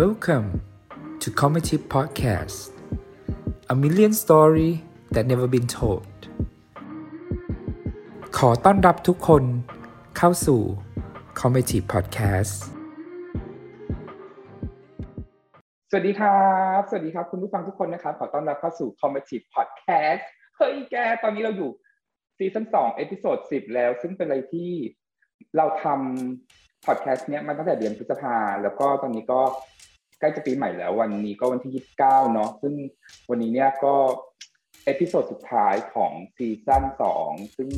Welcome to Comedy Podcast A million story that never been told ขอต้อนรับทุกคนเข้าสู่ Comedy Podcast สวัสดีครับ สวัสดีครับ คุณผู้ฟังทุกคนนะครับ ขอต้อนรับเข้าสู่ Comedy Podcast เฮ้ยแก ตอนนี้เราอยู่ซีซั่นสองเอพิโซดสิบแล้ว ซึ่งเป็นอะไรที่เราทำพอดแคสต์เนี้ยมาตั้งแต่เดือนพฤษภาแล้วก็ตอนนี้ก็ ใกล้จะปีใหม่แล้ววันนี้ก็วันที่ยี่สิบเก้าเนาะซึ่งวันนี้เนี่ยก็เอพิโซดสุดท้ายของซีซั่นสองซึ่ง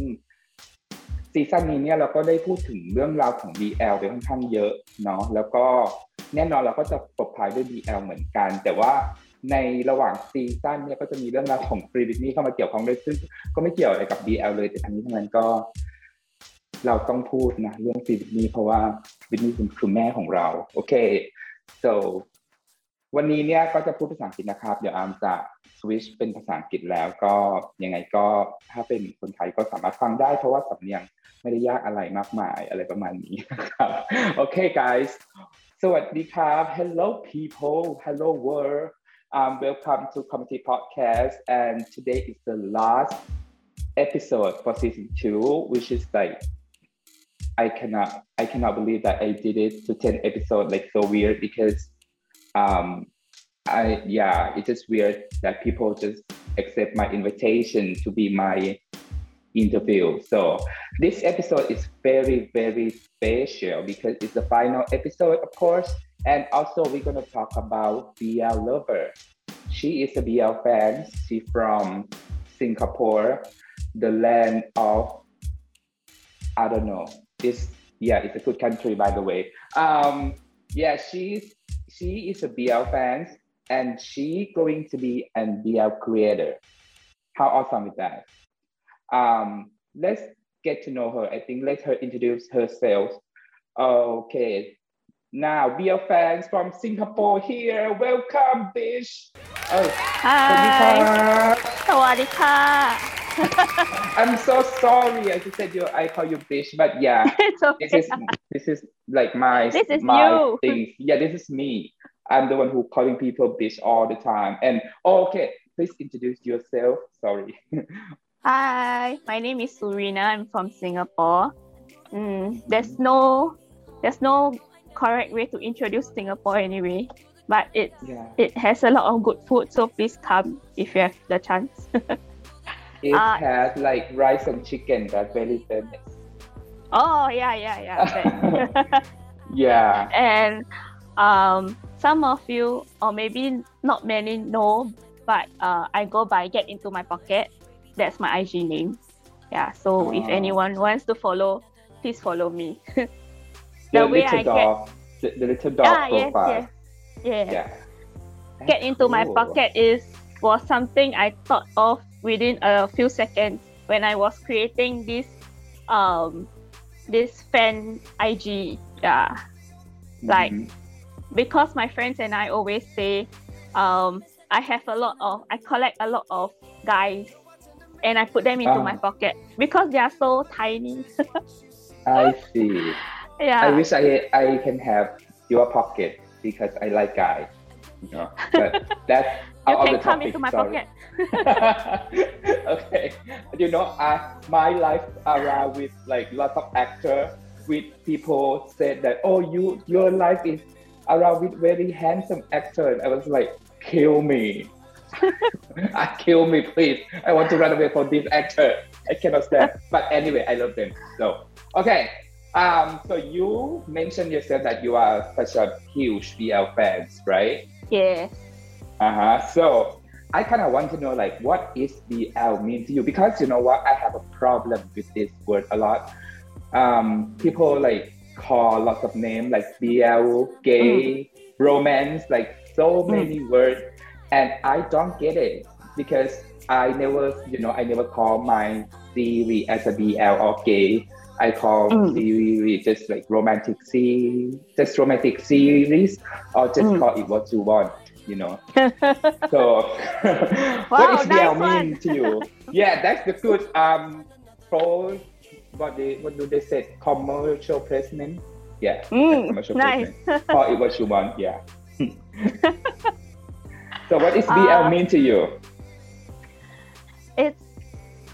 ซีซั่นนี้เนี่ยเราก็ได้พูดถึงเรื่องราวของ BL ไปค่อนข้างเยอะเนาะแล้วก็แน่นอนเราก็จะปบท้ายด้วย BL เหมือนกัน แต่ว่าในระหว่างซีซั่นเนี่ยก็จะมีเรื่องราวของฟรีดิสนีย์เข้ามาเกี่ยวข้องด้วยซึ่งก็ไม่เกี่ยวอะไรกับ BL เลย แต่ทั้งนี้ทั้งนั้นก็ เราต้องพูดนะเรื่องฟรีดิสนีย์เพราะว่าดิสนีย์คือแม่ของเรา โอเค so วันนี้เนี่ยก็จะพูดภาษาอังกฤษนะครับ เดี๋ยวอาร์มจะสวิชเป็นภาษาอังกฤษแล้วก็ยังไงก็ถ้าเป็นคนไทยก็สามารถฟังได้เพราะว่าสำเนียงไม่ได้ยากอะไรมากมายอะไรประมาณนี้ครับโอเค guys สวัสดีครับ hello people hello world um, welcome to Comedy Podcast and today is the last episode for season two which is like I cannot I cannot believe that I did it to 10 episodes like so weird because um I yeah it's just weird that people just accept my invitation to be my interview. So this episode is very very special because it's the final episode of course and also we're to talk about BL lover. She is a BL fan. She's from Singapore the land of I don't know. It's yeah it's a good country by the way. Um yeah she's she is a BL fan and she going to be an BL creator how awesome is that um let's get to know her i think let her introduce herself okay now BL fans from singapore here welcome bish oh ฮ สวัสดีค่ะ i'm so sorry i just said you i call you bitch, but yeah It's this is this is like my This is my you. thing. Yeah, this is me. I'm the one who calling people bitch all the time. And oh, okay, please introduce yourself. Sorry. Hi, my name is Surina. I'm from Singapore. Mm, there's no there's no correct way to introduce Singapore anyway, but it yeah, it has a lot of good food. So please come if you have the chance. It Uh, has like rice and chicken. That's very famous. oh yeah yeah yeah. Yeah. and um, some of you or maybe not many know, but uh, I go by get into my pocket. That's my IG name. Yeah. So if Oh. anyone wants to follow, please follow me. The, The way little I get- dog. The, the little dog ah profile. yes yeah. Yeah. Get into my pocket is was something I thought of within a few seconds when I was creating this um this fan IG. Yeah. like, Mhm. because my friends and I always say, um, I have a lot of, I collect a lot of guys, and I put them into my Ah. pocket because they are so tiny. I see. yeah. I wish I I can have your pocket because I like guys. You know, but that's you can come topic, into my sorry. pocket. okay, you know, I my life around with like lots of actor, with people said that oh you your life is around with very handsome actor. And I was like, kill me, I kill me, please. I want to run away from this actor. I cannot stand. But anyway, I love them. So okay. Um, so you mentioned yourself that you are such a huge BL fans, right? Yeah. Uh-huh. So I kind of want to know like what is BL mean to you? Because you know what, I have a problem with this word a lot. Um, people like call lots of names like BL, gay, romance, like so Mm. many words, and I don't get it because I never, you know, I never call my series as a BL or gay. I call Mm. series just like romantic series, just romantic series, or just Mm. call it what you want, you know. So, Wow, what is BL nice mean one. to you? Yeah, that's the good um pro. What they what do they say? Commercial placement. Yeah. Mm, commercial nice. placement. Call it what you want. Yeah. so what is BL Uh, mean to you? it's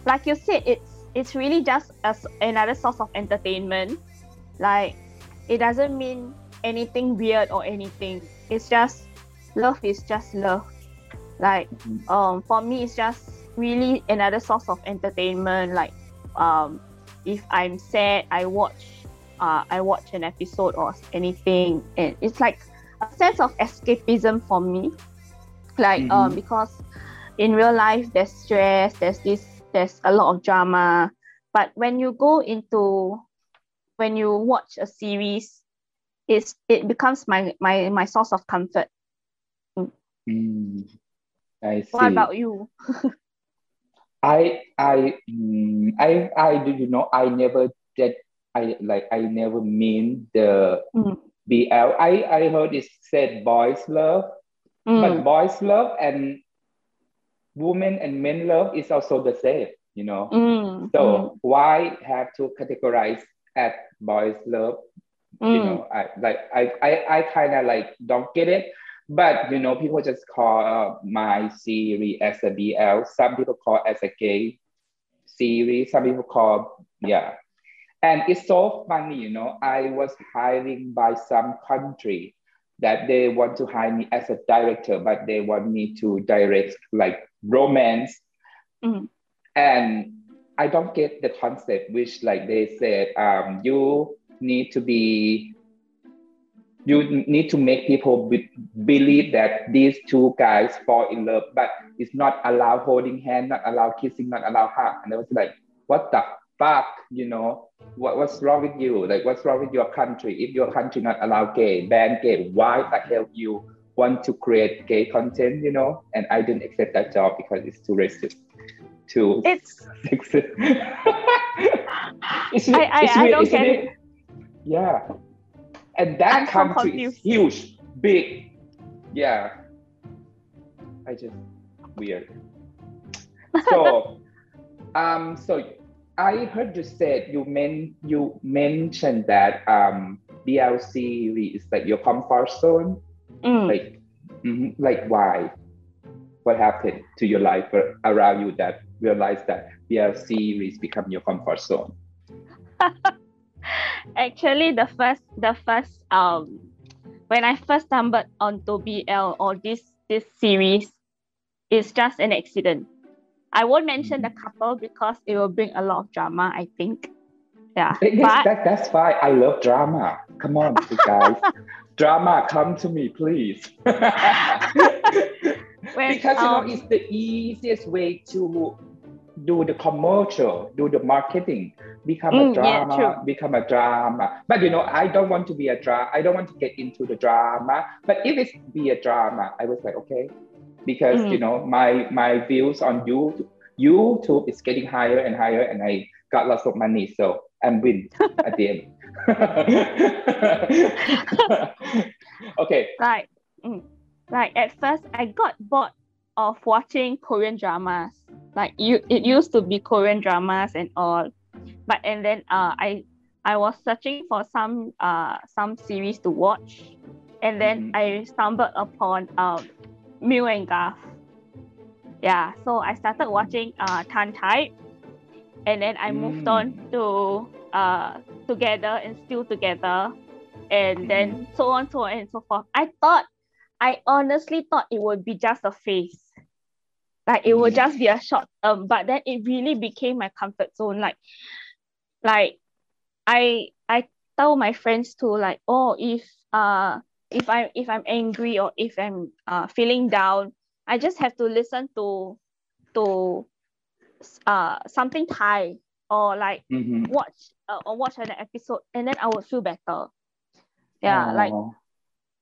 like you said it's it's really just as another source of entertainment like it doesn't mean anything weird or anything it's just love is just love. Like Mhm. um for me it's just really another source of entertainment. Like um if i'm sad i watch uh i watch an episode or anything. And it's like a sense of escapism for me. Like um Mhm. because in real life there's stress there's this there's a lot of drama. But when you go into when you watch a series it's it becomes my my my source of comfort Mm, I see. what about you I I mm, I I do you know I never did I like I never mean the Mm. BL. I I heard it said boys love, but Mm, boys love and women and men love is also the same, you know. mm, So why have to categorize at boys love? mm, You mm, know, I like I I, I kind of like don't get it. But you know, people just call uh, my series as a BL. Some people call as a gay series. Some people call yeah. And it's so funny, you know. I was hiring by some country that they want to hire me as a director, but they want me to direct like romance mm, and I don't get the concept, which like they said, um, you need to be, you need to make people be- believe that these two guys fall in love, but it's not allowed holding hand, not allowed kissing, not allowed hug. And I was like, what the fuck, you know? What, what's wrong with you? Like, what's wrong with your country? If your country not allow gay, ban gay, why the hell you want to create gay content, you know? And I didn't accept that job because it's too racist. Too it's sexist. It's- I- I- it's I weird, don't get it? Yeah. And that I'm so country is huge, big. Yeah. I just weird. So um so I heard you said you men you mentioned that um BLC is like your comfort zone. mm. Like mhm, like why? What happened to your life ar- around you that realized that BL is become your comfort zone? actually the first the first um when I first stumbled onto BL or this this series it's just an accident. I won't mention the couple because it will bring a lot of drama, I think. Yeah. But that, that's fine. I love drama. Come on, you guys. drama, come to me, please. when, because you know um, it's the easiest way to do the commercial, do the marketing, become Mm, a drama, true. become a drama. But you know, I don't want to be a drama. I don't want to get into the drama. But if it's be a drama, I was like, okay, because you Mm. know my my views on YouTube, YouTube is getting higher and higher, and I got lots of money, so I'm win at the end. okay. Right. mm, like at first I got bored of watching Korean dramas. Like you it used to be Korean dramas and all. But and then uh I I was searching for some uh some series to watch and then Mhm. I stumbled upon um Mew and Gulf. Yeah, so I started watching uh TharnType and then I moved Mm. on to uh together and still together and then so on so on and so forth i thought i honestly thought it would be just a phase like it would just be a short term but then it really became my comfort zone like like i i tell my friends to like oh if uh if I'm if i'm angry or if i'm uh feeling down i just have to listen to to uh something thai or like Mhm. watch uh, or watch an episode and then I would feel better. Yeah, like Oh.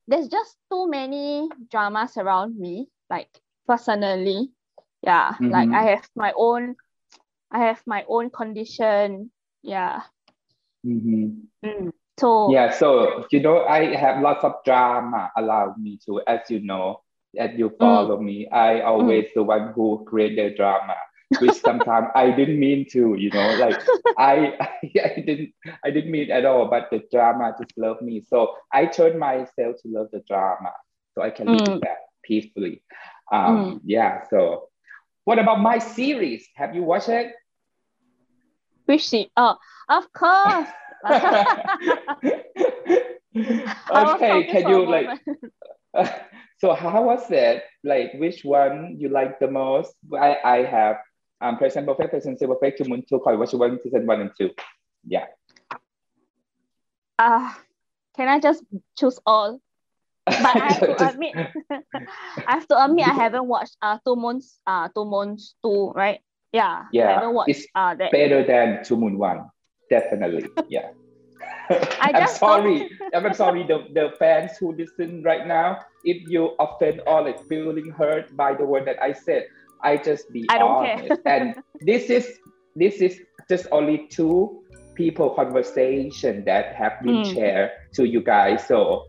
there's just too many dramas around me, like personally. Yeah, like Mhm. I have my own I have my own condition. Yeah. Mhm. Mm. So Yeah, so you know, I have lots of drama around me to as you know, as you follow me. I always the one who create the drama, which sometimes I didn't mean to, you know, like I, I didn't I didn't mean at all, but the drama just love me. So I turned myself to love the drama. so I can live Mm. that peacefully. Um, Yeah. So, what about my series? Have you watched it? Which? Oh, of course. Okay. Can you like? so how was it? Like, which one you like the most? I I have um present perfect, present simple perfect, two moon, two call. Which one season one and two? Yeah. Uh, can I just choose all? But I have to admit, I have to admit I haven't watched uh two months uh two months two right? Yeah. Yeah, I haven't watched it's uh that. better than Two Moon One, definitely. Yeah. I don't- sorry. I'm sorry. The, the fans who listen right now, if you offend or like feeling hurt by the word that I said, I just be I don't care. honest. and this is this is just only two people conversation that have been Mm. shared to you guys. So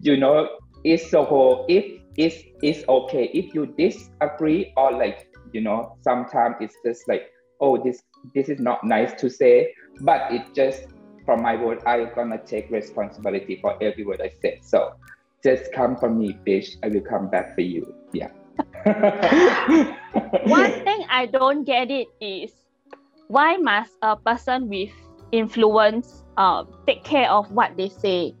you know it's so if it's it's okay. If you disagree or like you know sometimes it's just like oh this this is not nice to say but it just from my word i'm gonna take responsibility for every word i said so just come for me bitch. I will come back for you. Yeah. One thing I don't get it is why must a person with influence uh, take care of what they say?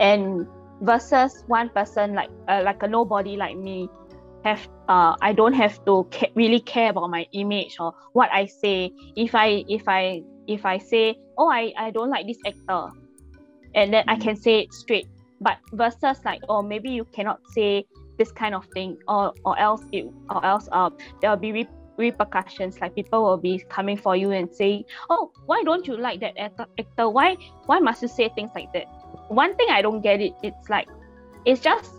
And versus one person like uh, like a nobody like me have uh, I don't have to ca- really care about my image or what I say. If I if I if I say oh I, I don't like this actor and then I can say it straight. But versus like oh maybe you cannot say this kind of thing or or else it or else uh there'll be re- repercussions. Like people will be coming for you and saying oh why don't you like that actor, actor? Why why must you say things like that one thing i don't get it it's like it's just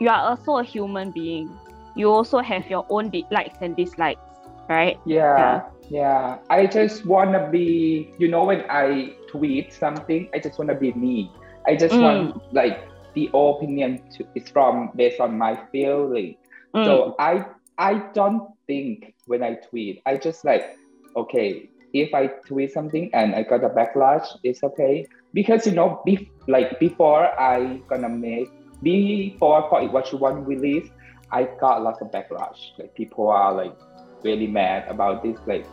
you are also a human being. You also have your own di- likes and dislikes right? Yeah yeah. i just want to be you know when i tweet something i just want to be me. I just Mm. want like the opinion to, is from based on my feeling. Mm, So I I don't think when I tweet, I just like, okay, if I tweet something and I got a backlash, it's okay. Because you know, be, like before I gonna make before for it what you want release, I got lots of backlash. Like people are like really mad about this. Like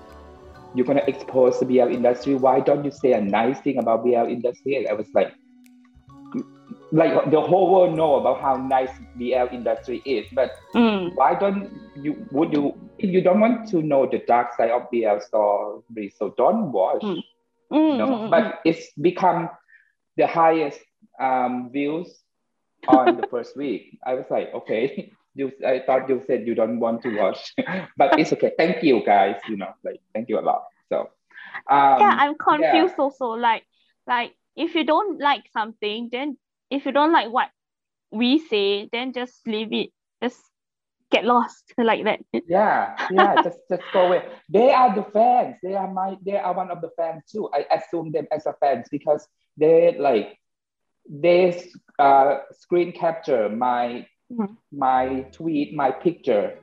you're gonna expose the BL industry. Why don't you say a nice thing about BL industry? And I was like, like the whole world know about how nice BL industry is, but mm, why don't you would you if you don't want to know the dark side of BL story, so don't watch. Mm. You mm, know? mm, mm, But it's become the highest um, views on the first week. I was like, okay, you I thought you said you don't want to watch, but it's okay. Thank you guys, you know, like thank you a lot. So um, yeah i'm confused also like like if you don't like something then if you don't like what we say then just leave it just get lost like that. Yeah yeah just just go away. They are the fans. They are my they are one of the fans too. I assume them as a fans because they like they uh screen capture my Mhm. my tweet my picture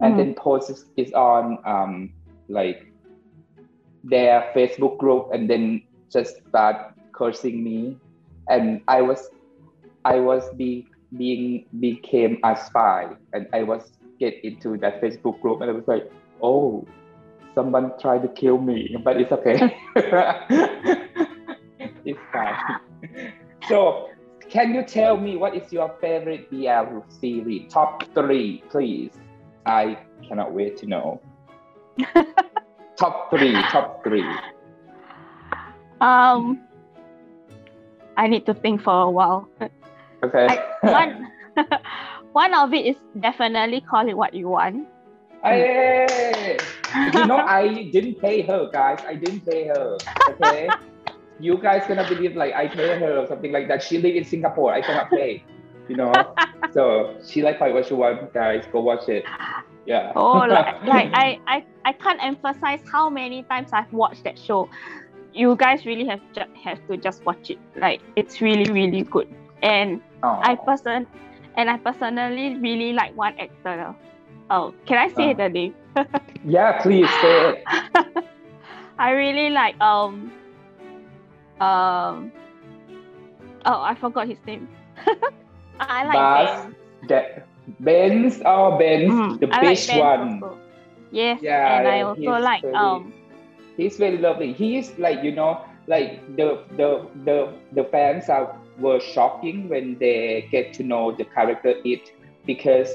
and Mhm. then post it- it on um like their facebook group and then just start cursing me. And i was i was be being became a spy. And i was get into that facebook group and i was like oh someone tried to kill me but it's okay. It's fine. So can you tell me what is your favorite bl series? Top three please. I cannot wait to know. Top three top three. Um i need to think for a while okay one one of it is definitely call it what you want Hey, you know, I didn't pay her, guys. I didn't pay her. Okay. you guys gonna believe like I pay her or something like that. She live in Singapore. I cannot pay. You know. so she like what she want, guys. Go watch it. Yeah. oh like, like I, I i can't emphasize how many times i've watched that show you guys really have ju- have to just watch it like it's really really good and Aw. I person and I personally really like one actor. Oh, can I say Uh. the name? yeah, please say it. I really like um um oh I forgot his name. I like Bas? Ben. that Benz oh, Ben's Mm, the I like one. also. Yes, Yeah, and I also like very- um He's very lovely. He is like you know, like the the the the fans are were shocking when they get to know the character it because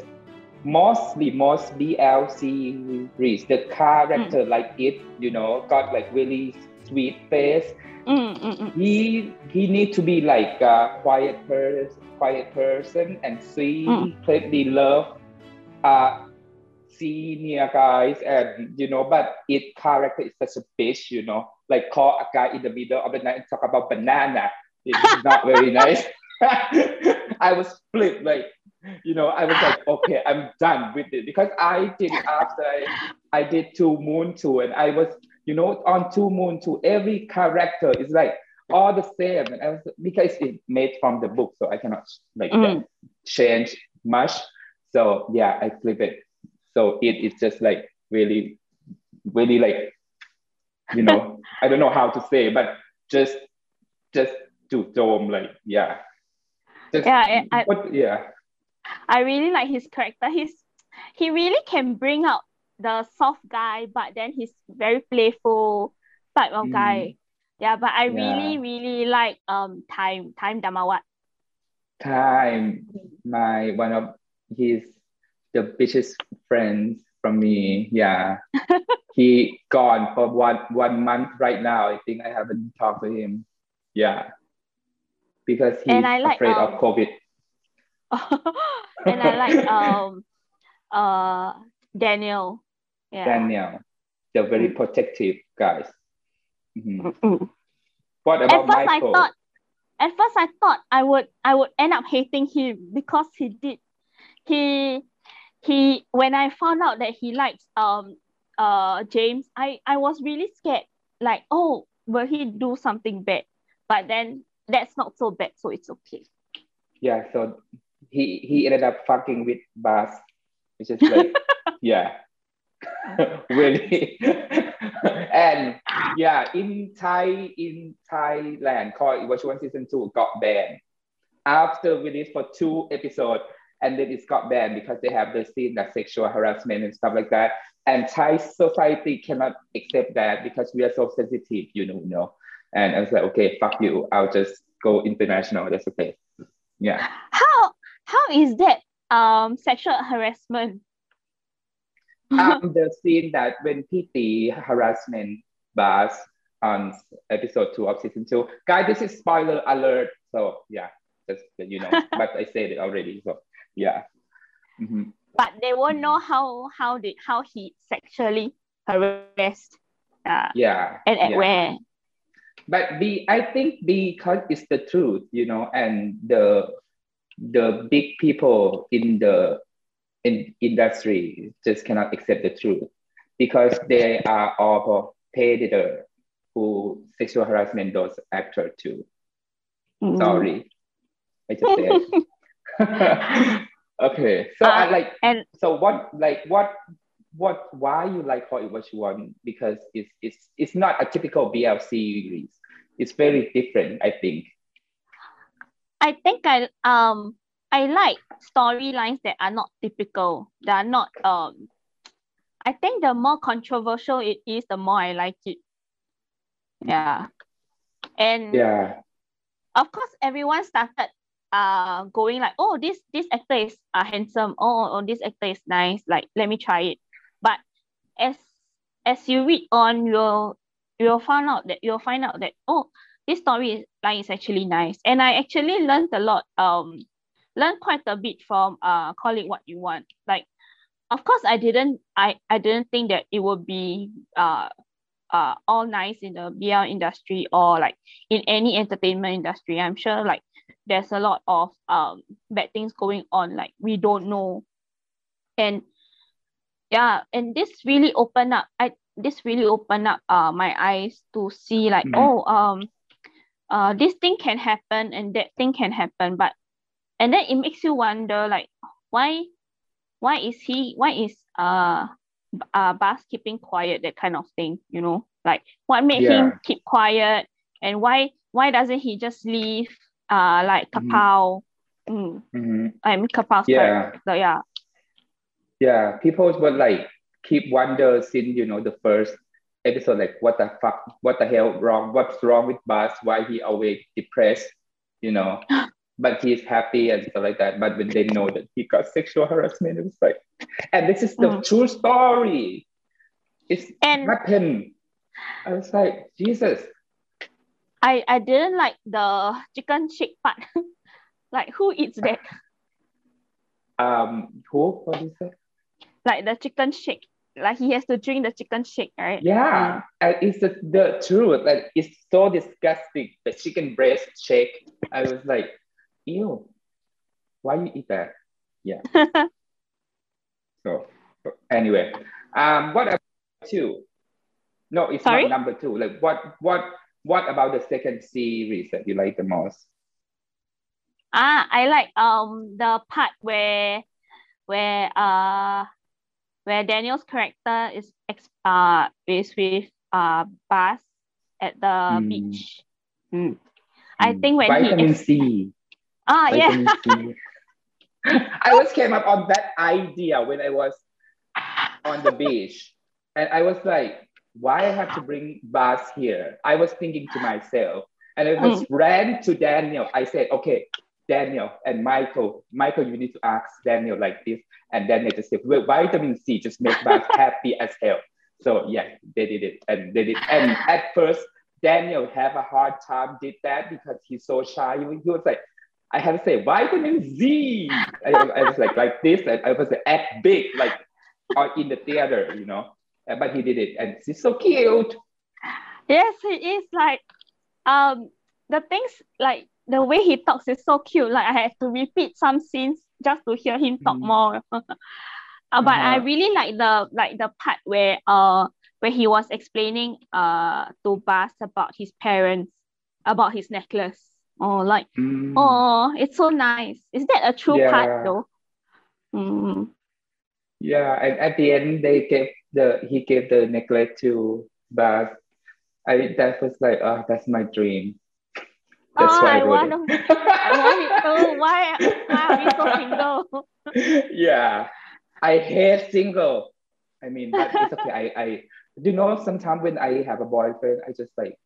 mostly most BL series the character like it you know got like really sweet face mm, mm, mm. he he need to be like a quiet person quiet person and see Mm. completely love uh senior guys and you know but it character is such a bitch you know like call a guy in the middle of the night and talk about banana it's not very nice. I was flipped like you know i was like okay i'm done with it. Because i did after i, I did two moon two and i was you know on two moon two every character is like all the same. And I was, because it's made from the book so i cannot like Mm. change much. So yeah i flip it. So it is just like really really like you know i don't know how to say but just just to dome like yeah just, Yeah, I- what, yeah I really like his character. He's he really can bring out the soft guy, but then he's very playful type of Mm. guy. Yeah, but I Yeah. really, really like um time time Damawat. time my one of his the biggest friends from me yeah he gone for one one month right now i think i haven't talked to him yeah because he's like, afraid um, of covid and I like um uh Daniel. Yeah. daniel they're very Mm. protective guys Mhm. Mm. what At about first I thought at first I thought I would I would end up hating him because he did he he when I found out that he likes um uh James, I I was really scared. Like, oh, will he do something bad? But then that's not so bad, so it's okay. yeah so he he ended up fucking with Bas, which is like yeah. Really? And yeah in Thai in Thailand called one season two got banned. After release for two episodes and then it got banned because they have the scene that sexual harassment and stuff like that. And Thai society cannot accept that because we are so sensitive you know you know and I was like okay fuck you I'll just go international that's okay yeah How how is that um sexual harassment? um, the scene that when PT harassment Bas on episode two of season two. Guys, this is spoiler alert. So yeah, just that you know. but I said it already. So yeah. Mhm. but they won't know how how did how he sexually harassed. Uh, Yeah. and at yeah. where? But the I think because it's the truth, you know, and the the big people in the in industry just cannot accept the truth because they are all predator who sexual harassment those actor too. Mm. Sorry, I just said. okay, so I Uh, like. and- so what like what what why you like Was You Want because it's it's it's not a typical BL series. It's very different, I think. I think I um I like storylines that are not typical. That are not um. I think the more controversial it is, the more I like it. Yeah, and Yeah, of course everyone started uh going like oh this this actor is uh, handsome oh, oh this actor is nice like let me try it as as you read on you'll you'll find out that you'll find out that oh this story line is actually nice and I actually learned a lot um learned quite a bit from uh call it what you want like of course I didn't I I didn't think that it would be uh uh all nice in the BL industry or like in any entertainment industry. I'm sure like there's a lot of um bad things going on like we don't know. And yeah, and this really opened up I this really opened up uh my eyes to see like Mhm. oh um uh this thing can happen and that thing can happen but and then it makes you wonder like why why is he why is uh uh Bas keeping quiet that kind of thing you know like what made Yeah. him keep quiet and why why doesn't he just leave uh like Mhm. Kapao Mm. Mhm. I'm Kapal's Yeah. character. So yeah. Yeah, people were like keep wonder since you know the first episode, like what the fuck, what the hell wrong, what's wrong with Bas, why he always depressed, you know. but he's happy and stuff like that. But when they know that he got sexual harassment, it was like, and this is the Mm. true story. It's And- happened. I was like, Jesus. I, I didn't like the chicken shake part. like who eats that? Um, who? What is that? Like the chicken shake. Like he has to drink the chicken shake, right? Yeah, and it's the, the truth. Like it's so disgusting. The chicken breast shake. I was like, ew. Why you eat that? Yeah. so, so anyway, um, what about two? No, it's Sorry? not number two. Like what what what about the second series that you like the most? Ah, I like um the part where where uh where Daniel's character is ex uh is with uh Bas at the Mm. beach. Mm. I Mm, think when vitamin he ex- C. ah yeah Vitamin C. I was came up on that idea when I was on the beach, and I was like, "Why I have to bring Bas here?" I was thinking to myself, and I was ran to Daniel. I said, "Okay, Daniel and Michael, Michael, you need to ask Daniel like this," and Daniel just said, "Well, vitamin C just make Bas happy as hell." So yeah, they did it, and they did. And at first, Daniel have a hard time did that because he's so shy. He was like, I have to say vitamin Z. I, I was like like this, and I was like, act big, like or in the theater, you know. Uh, But he did it, and he's so cute. yes he is like um the things like the way he talks is so cute. Like I have to repeat some scenes just to hear him talk Mm. more. Uh, but I Uh-huh. really like the like the part where uh where he was explaining uh to Bas about his parents, about his necklace. Oh, like Mm. oh, it's so nice. Is that a true Yeah. part though? Mm. Yeah, and at the end, they gave the he gave the necklace to Bas. I that was like, oh, that's my dream. That's oh, why I I want to. I want it too. Oh, why? Why are we so single? yeah, I hate single. I mean, but it's okay. I, I, you know, sometimes when I have a boyfriend, I just like,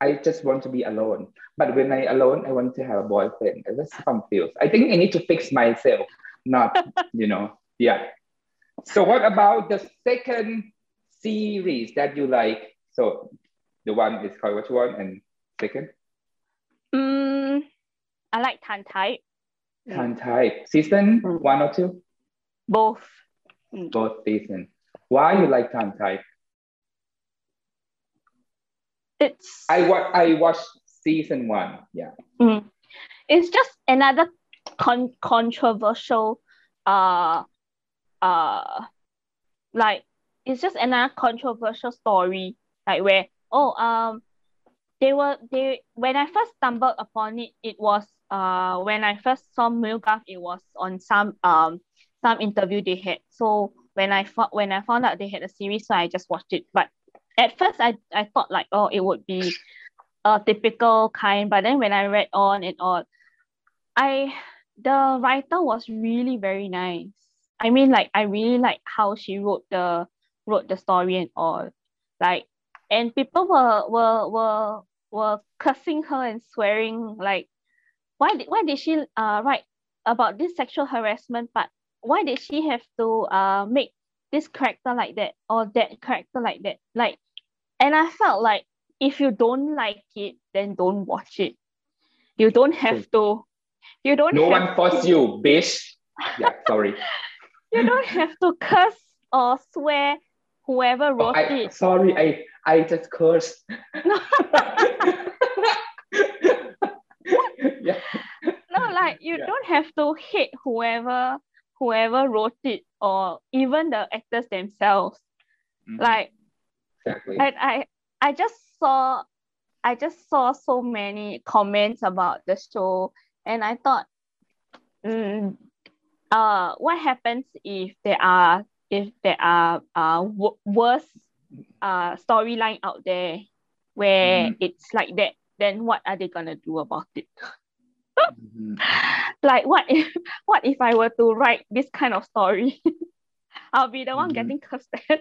I just want to be alone. But when I alone, I want to have a boyfriend. I just confused. I think I need to fix myself, not, you know, yeah. So what about the second series that you like? So the one is called which one and second? Mm, I like TharnType. Tan type. Season Mm. one or two? Both. Both season. Why you like TharnType? It's I wa- I watched season one. Yeah. Mm. It's just another con- controversial, uh, uh, like it's just another controversial story, like where oh um, they were they when I first stumbled upon it, it was uh when I first saw MewGulf, it was on some um some interview they had. So when I thought when I found out they had a series, so I just watched it. But at first, I I thought like oh it would be a typical kind, but then when I read on and on, I the writer was really very nice. I mean, like I really like how she wrote the wrote the story and all, like, and people were were were were cursing her and swearing like, why did why did she uh write about this sexual harassment part? Why did she have to uh make this character like that or that character like that? Like, and I felt like if you don't like it, then don't watch it. You don't have to. You don't. No one forced you, bitch. Yeah, sorry. You don't have to curse or swear whoever Oh, wrote I, it. sorry, I I just cursed. yeah. No, like you Yeah. don't have to hate whoever whoever wrote it or even the actors themselves. Mhm, Like exactly. I I I just saw I just saw so many comments about the show and I thought mm, uh what happens if there are if there are uh w- worse uh storyline out there where Mhm. it's like that then what are they gonna do about it Like what if what if I were to write this kind of story? I'll be the one Mhm. getting cursed at.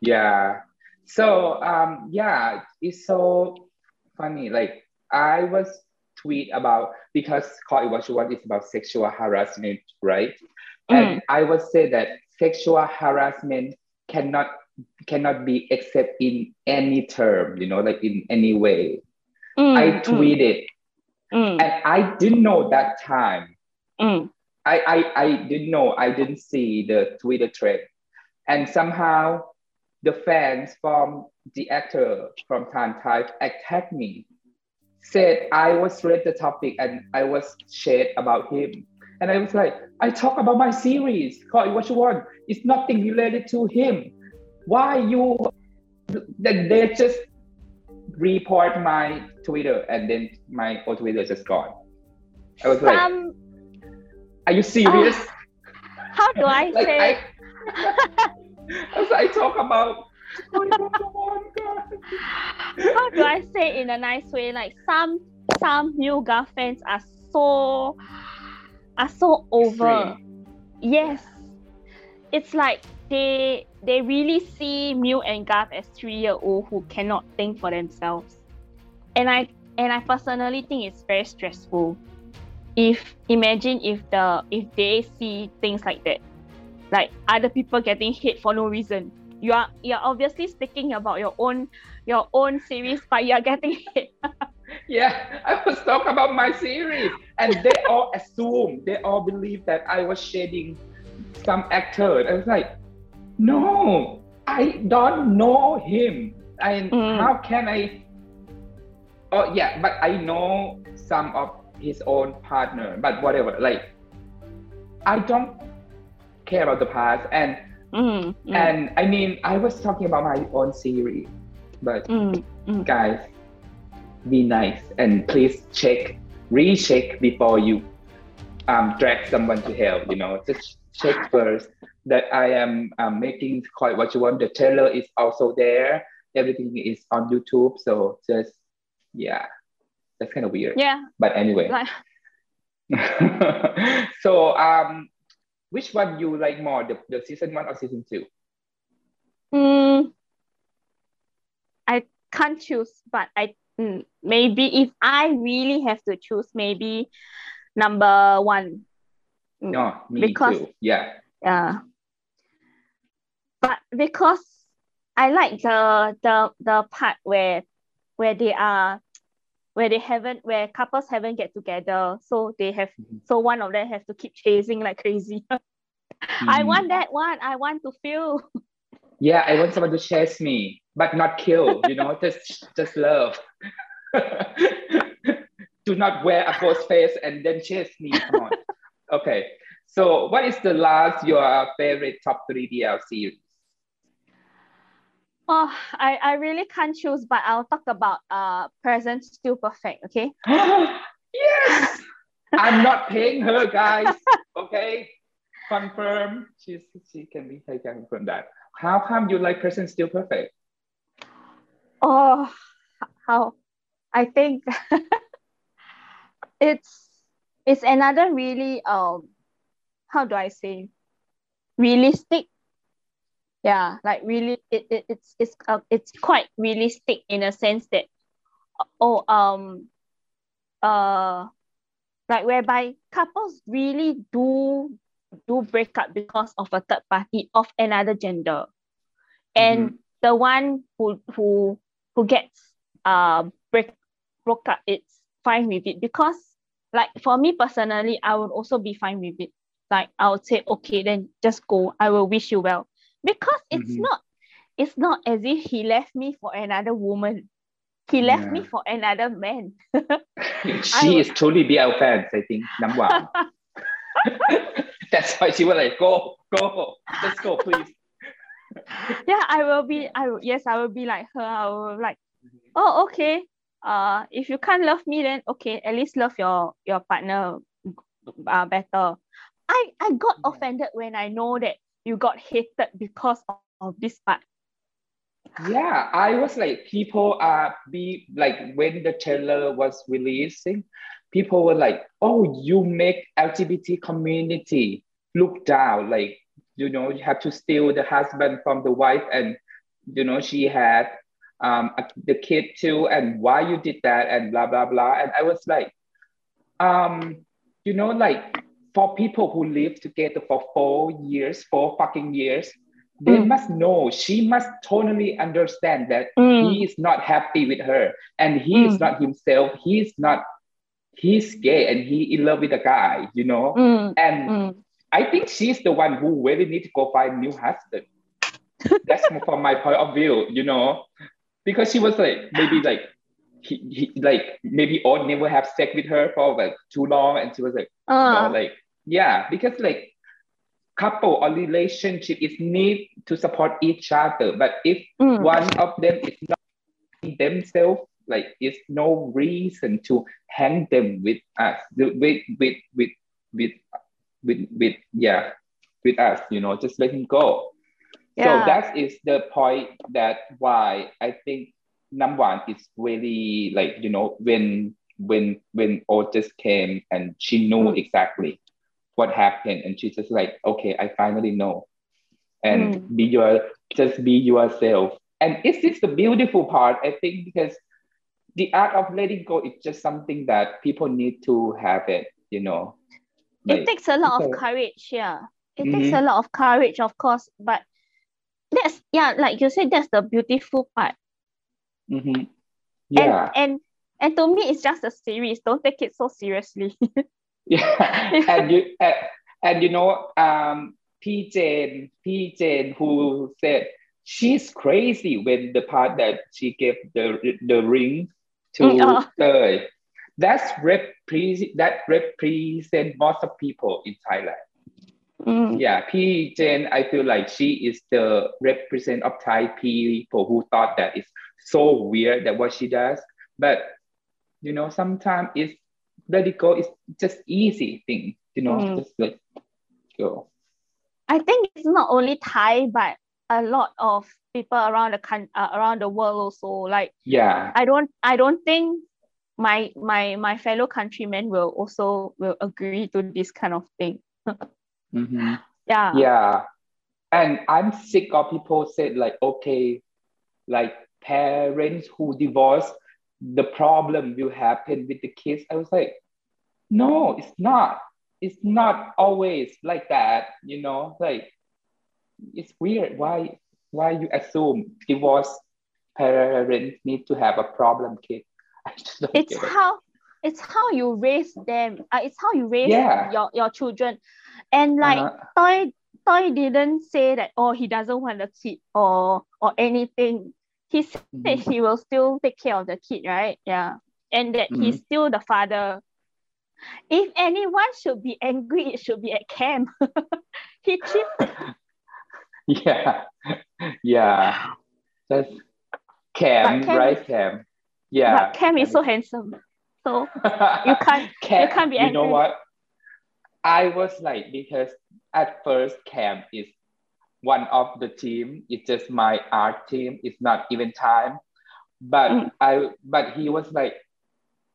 Yeah. So um yeah, it's so funny. Like I was tweet about because call it what you want is about sexual harassment, right? And I would say that sexual harassment cannot cannot be accepted in any term, you know, like in any way. Mm, I mm, tweeted mm, and I didn't know that time. mm, I, I, I didn't know, I didn't see the Twitter thread. And somehow the fans from the actor from TharnType attacked me, said I was read the topic and I was shared about him. And I was like, I talk about my series, call it what you want. It's nothing related to him. Why you they just report my Twitter and then my old Twitter is just gone. I was like, Some are you serious? Oh. how do I like say I, I, I talk about oh how do I say in a nice way? Like some some yoga fans are so are so over. Yes. It's like they they really see Mew and Gulf as three year old who cannot think for themselves. And I and I personally think it's very stressful. If imagine if the if they see things like that, like other people getting hit for no reason. You are you're obviously speaking about your own your own series, but you're getting hit. Yeah, I was talking about my series, and they all assume, they all believe that I was shading some actor. I was like, no, I don't know him. And Mm. how can I? Oh yeah, but I know some of his own partner. But whatever, like, I don't care about the past, and Mm, mm, and I mean, I was talking about my own series, but mm, mm. guys, be nice and please check, recheck before you um, drag someone to hell. You know, just check first that I am um, making quite what you want. The trailer is also there. Everything is on YouTube. So just yeah, that's kind of weird. Yeah, But anyway, so um, which one you like more, the, the season one or season two? Mm, I can't choose, but I mm, maybe if I really have to choose, maybe number one. Mm, No, me Because- too. Yeah. Yeah. But because I like the the the part where where they are where they haven't where couples haven't get together, so they have Mhm. so one of them have to keep chasing like crazy. I Mhm. want that one. I want to feel. Yeah, I want someone to chase me, but not kill, you know, just just love. Do not wear a ghost face and then chase me. Come on. Okay. So what is the last your favorite top three BL series? Oh, I, I really can't choose, but I'll talk about uh present still perfect, okay? yes! I'm not paying her, guys. Okay. Confirm. She's she can be I can confirm that. How come you like present still perfect? Oh how I think it's it's another really um how do I say realistic yeah like really it, it it's it's uh, it's quite realistic in a sense that oh um uh like whereby couples really do do break up because of a third party of another gender. And the one who who who gets uh break broke up it's fine with it because like for me personally I would also be fine with it. Like I would say okay then just go. I will wish you well because it's Mhm. not it's not as if he left me for another woman he left me for another man she is truly BL fans, I think. Number one. That's why she was like, go, go, let's go, please. yeah I will be I will, yes I will be like her I will like oh okay uh if you can't love me then okay at least love your your partner uh, better i i got offended when i know that you got hated because of, of this part Yeah, I was like, people are be like when the trailer was releasing, people were like, "Oh, you make LGBT community look down. Like, you know, you have to steal the husband from the wife, and you know, she had um, the kid too, and why you did that, and blah blah blah." And I was like, um, you know, like for people who live together for four years, four fucking years, they Mm. must know she must totally understand that Mm. he is not happy with her and he is Mm. not himself. He's not he's gay and he in love with a guy you know? Mm, and mm, i think she's the one who really need to go find new husband. That's from my point of view you know? Because she was like maybe like he, he like maybe Odd never have sex with her for like too long and she was like you know, uh, like yeah because like couple or relationship is need to support each other but if mm, one of them is not themselves like it's no reason to hang them with us with with with with with, with yeah with us you know just let him go. So that is the point that why i think number one is really like you know when when when Otis came and she knew Mm. exactly what happened. And she's just like okay i finally know. And Mm. be your just be yourself. And it's just the beautiful part? I think because the art of letting go is just something that people need to have it you know? It takes a lot of it's courage yeah. It takes Mhm. a lot of courage of course but that's yeah like you said that's the beautiful part. Mhm. yeah. and and and to me it's just a series. Don't take it so seriously Yeah, and you and, and you know, um, P Jane, P Jane, who said she's crazy when the part that she gave the the ring to Mm, oh. Third. That's repre- that represent most of people in Thailand. Mm, Yeah, P Jane, I feel like she is the represent of Thai people who thought that it's so weird that what she does. But you know, sometimes it's let it go. It's just easy thing, you know, Mm. just like go. I think it's not only Thai but a lot of people around the coun- uh, around the world also like Yeah, I don't I don't think my my my fellow countrymen will also will agree to this kind of thing Mhm. yeah yeah. And I'm sick of people said like, okay, like parents who divorce, the problem will happen with the kids. I was like, no, it's not. It's not always like that, you know, like it's weird. Why why you assume divorce parents need to have a problem kid? I just don't it's get it. how it's how you raise them uh, it's how you raise Yeah. your, your children and like Uh-huh. Toy Toy didn't say that oh he doesn't want a kid or or anything he said Mhm. he will still take care of the kid right yeah and that he's Mm-hmm. still the father if anyone should be angry it should be at Cam he cheated Yeah, yeah. That's Cam, Cam right? is- Cam. Yeah. but Cam is so handsome so you can't Cam, can't be angry. You know what? I was like because at first Cam is one of the team. It's just my art team. It's not even time. But Mm. I but he was like,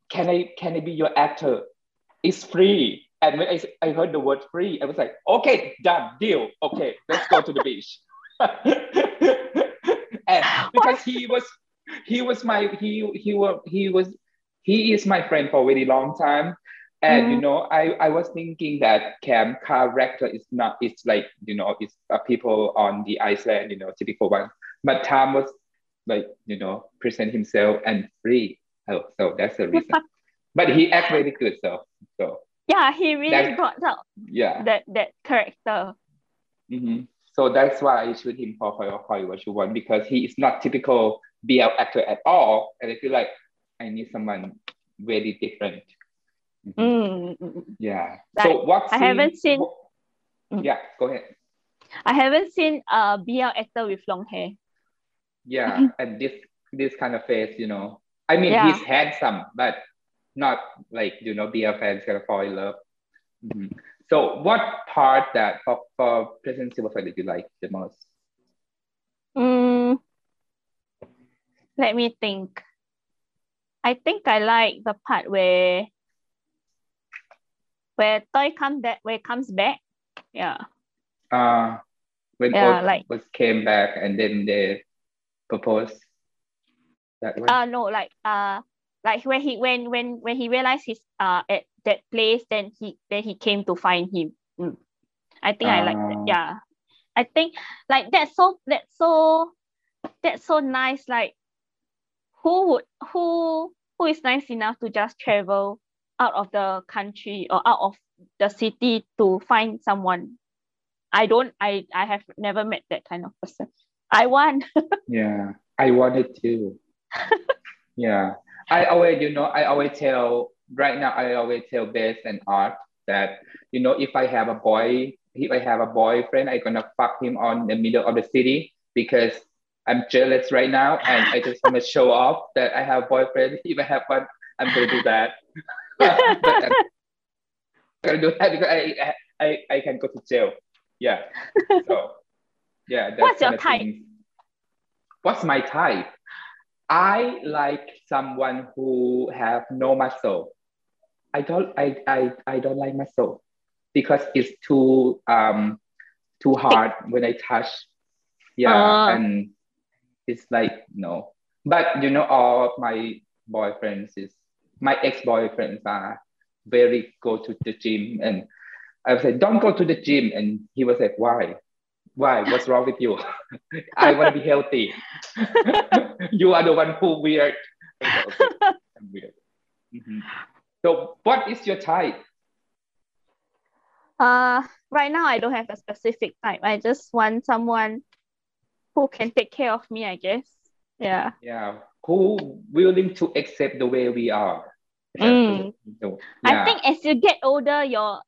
Can I can I be your actor? It's free. And when I, I heard the word free, I was like, okay, done, deal. Okay, let's go to the beach. and because he was he was my he he was he was he is my friend for a very long time. And you Mm. know, I, I was thinking that Cam character is not it's like, you know, it's uh, people on the Iceland, you know, typical one. But Tom was like, you know, present himself and free. Oh, so that's the reason. But he act really good, so so yeah he really brought out yeah. that that character hmm So that's why I choose him for what you want because he is not typical BL actor at all. And I feel like I need someone very different. Mhm. Mm, mm, mm. Yeah. Like, so what I haven't seen- what- Mm. Yeah, go ahead. I haven't seen a BL actor with long hair. Yeah, and this this kind of face, you know. I mean, Yeah. he's handsome, but not like you know, fans gonna fall in love. Mhm. So, what part that for, for Present Still Perfect did you like the most? Mm, let me think. I think I like the part where where Toy come back where it comes back. Yeah. Uh when Yeah, like- was came back and then they proposed that one. Uh no, like uh like when he when when when he realized he's uh at that place, then he then he came to find him. Mm. I think I like that. Ah. Yeah. I think like that's so that's so that's so nice. Like who would who who is nice enough to just travel out of the country or out of the city to find someone? I don't I I have never met that kind of person. I want Yeah, I wanted to. yeah, I always, you know, I always tell right now. I always tell Bess and Art that you know, if I have a boy, if I have a boyfriend, I'm gonna fuck him on the middle of the city because I'm jealous right now, and I just want to show off that I have a boyfriend. If I have one, I'm gonna do that. but uh, I'm gonna do that because I, I, I can go to jail. Yeah. So, yeah. that's What's your type? things. What's my type? I like someone who have no muscle. I don't I, I, I don't like muscle because it's too um too hard when I touch. Yeah, Ah. and it's like no. But you know, all my boyfriends is my ex-boyfriends are very go to the gym and I was like, don't go to the gym. And he was like, why? Why? What's wrong with you? I want to be healthy. you are the one who weird. Okay, weird. Mhm. So what is your type? Uh, right now I don't have a specific type. I just want someone who can take care of me, I guess. Yeah. Yeah. Who willing to accept the way we are? Mm. So, I think as you get older, you're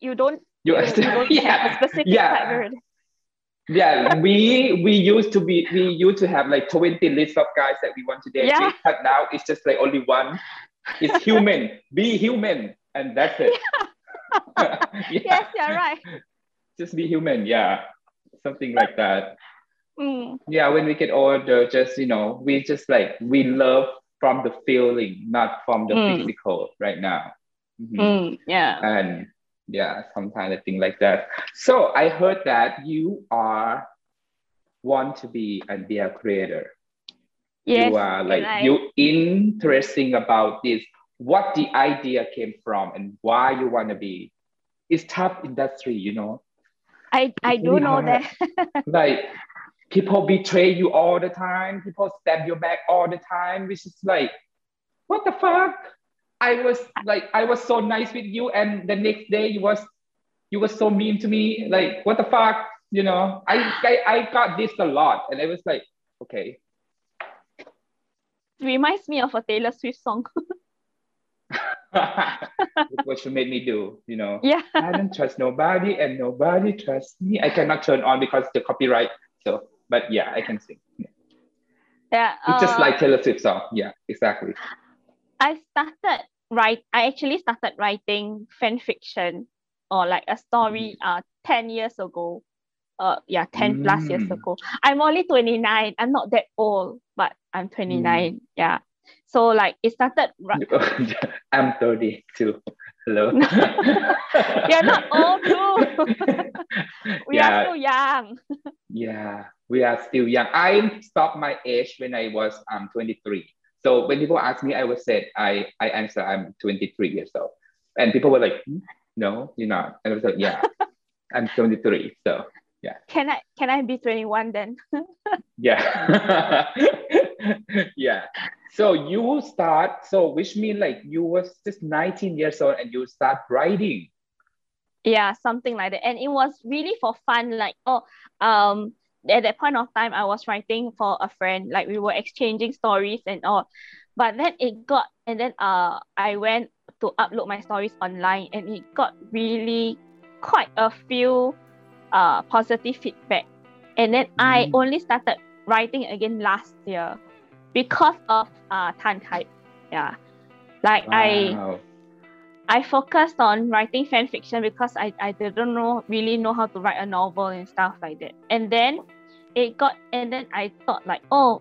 you don't you, you, you don't have a yeah. specific yeah. type already. Yeah, we we used to be we used to have like 20 lists of guys that we want to date Yeah. but now it's just like only one. It's human. be human, and that's it. yeah. Yes, you're right. Just be human. Yeah, something like that. Mm, Yeah, when we get older, just you know, we just like we love from the feeling, not from the Mm. physical right now. Mhm. mm, yeah. and yeah sometimes i think like that. So i heard that you are want to be and be a creator. Yes. you are like I- you interesting about this. What the idea came from and why you want to be? It's tough industry you know. I I do know that. like people betray you all the time. People stab your back all the time which is like what the fuck i was like i was so nice with you and the next day you was you were so mean to me like what the fuck you know? I i, I got this a lot and i was like okay. Reminds me of a Taylor Swift song. what you made me do you know? Yeah. i don't trust nobody and nobody trusts me. I cannot turn on because the copyright so but yeah i can sing. Yeah. it's just uh, like taylor swift song. Yeah exactly. I started write I actually started writing fan fiction or like a story Mm. uh 10 years ago. Uh yeah, 10 plus years Mm. ago. I'm only 29. I'm not that old, but I'm 29. Mm. Yeah. So like it started ri- I'm 32. Hello. You're not old too. we yeah, are still young. yeah, we are still young. I stopped my age when I was um 23. So when people ask me, I would say I I answer I'm 23 years old, and people were like, "Hmm? No, you're not. And I was like, Yeah, I'm 23. So yeah. Can I can I be 21 then? yeah, yeah. So you start. So which means like you was just 19 years old and you start writing. yeah something like that and it was really for fun like oh um at that point of time i was writing for a friend like we were exchanging stories and all but then it got and then uh i went to upload my stories online and it got really quite a few uh positive feedback and then i Mm. only started writing again last year because of uh TharnType yeah like Wow. I focused on writing fan fiction because I, I didn't know really know how to write a novel and stuff like that. And then it got and then I thought like, oh,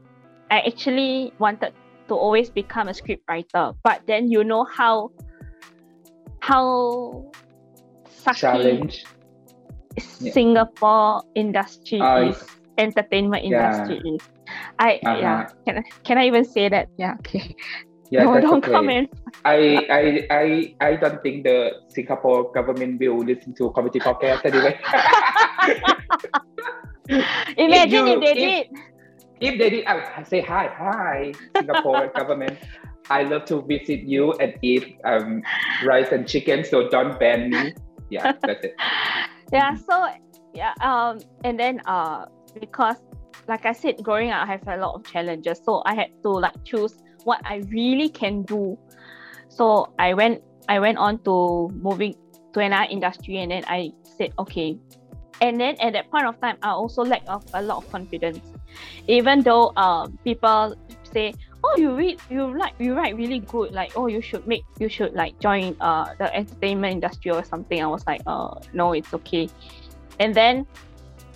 I actually wanted to always become a script writer. But then you know how how sucky Challenge. Yeah. Singapore industry Uh, is entertainment yeah. industry is. I Uh-huh. yeah can I, can I even say that yeah okay Yeah, no don't okay. comment I, I I I don't think the Singapore government will listen to comedy podcast anyway. imagine you- if they if- did if they did, I would say hi, hi, Singapore government. I love to visit you and eat um, rice and chicken, so don't ban me. Yeah, that's it. yeah so yeah um and then uh because like i said growing up i have a lot of challenges so i had to like choose what i really can do. So i went i went on to moving to another industry and then i said okay. And then at that point of time i also lack of a lot of confidence. Even though um people say oh you read you like you write really good. Like oh you should make you should like join uh the entertainment industry or something. I was like uh no it's okay. And then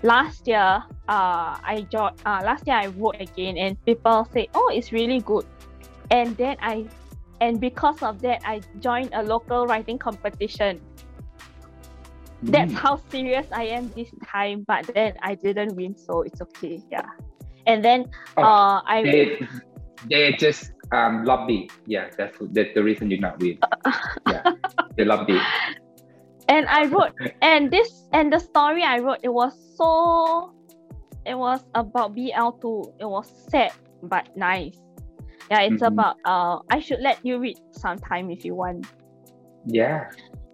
last year uh i joined uh last year i wrote again and people say oh it's really good and then i and because of that i joined a local writing competition that's Mm. how serious i am this time but then i didn't win so it's okay yeah and then Oh, uh i They, they just um, lobby. Yeah, that's that's the reason you're not win. Yeah, they lobby. and I wrote and this and the story I wrote it was so it was about BL2 it was sad but nice yeah it's Mhm. about uh I should let you read sometime if you want. Yeah,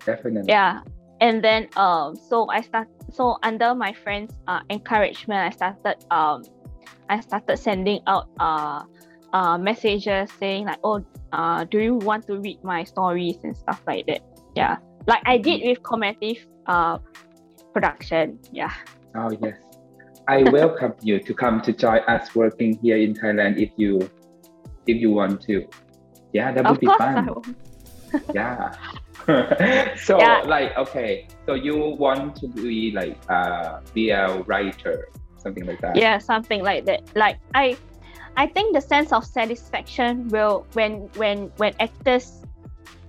definitely. yeah and then um so I start so under my friends uh encouragement I started um I started sending out uh uh messages saying like oh uh do you want to read my stories and stuff like that? Yeah like I did with combative uh production. Yeah. Oh yes, I welcome you to come to join us working here in Thailand if you if you want to. Yeah, that would of be fun. Yeah so Yeah. like okay so you want to be like uh be a writer something like that yeah something like that like i i think the sense of satisfaction will when when when actors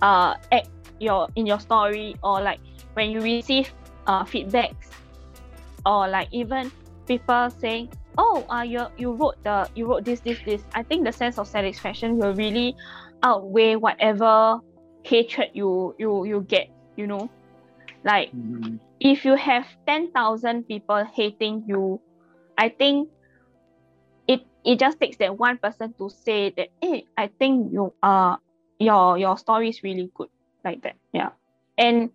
uh act your in your story or like when you receive uh feedbacks or like even people saying oh uh you you wrote the you wrote this this this i think the sense of satisfaction will really outweigh whatever hatred you you you get you know like Mhm. if you have 10,000 people hating you, I think it it just takes that one person to say that, hey, I think you uh your your story is really good like that. Yeah. And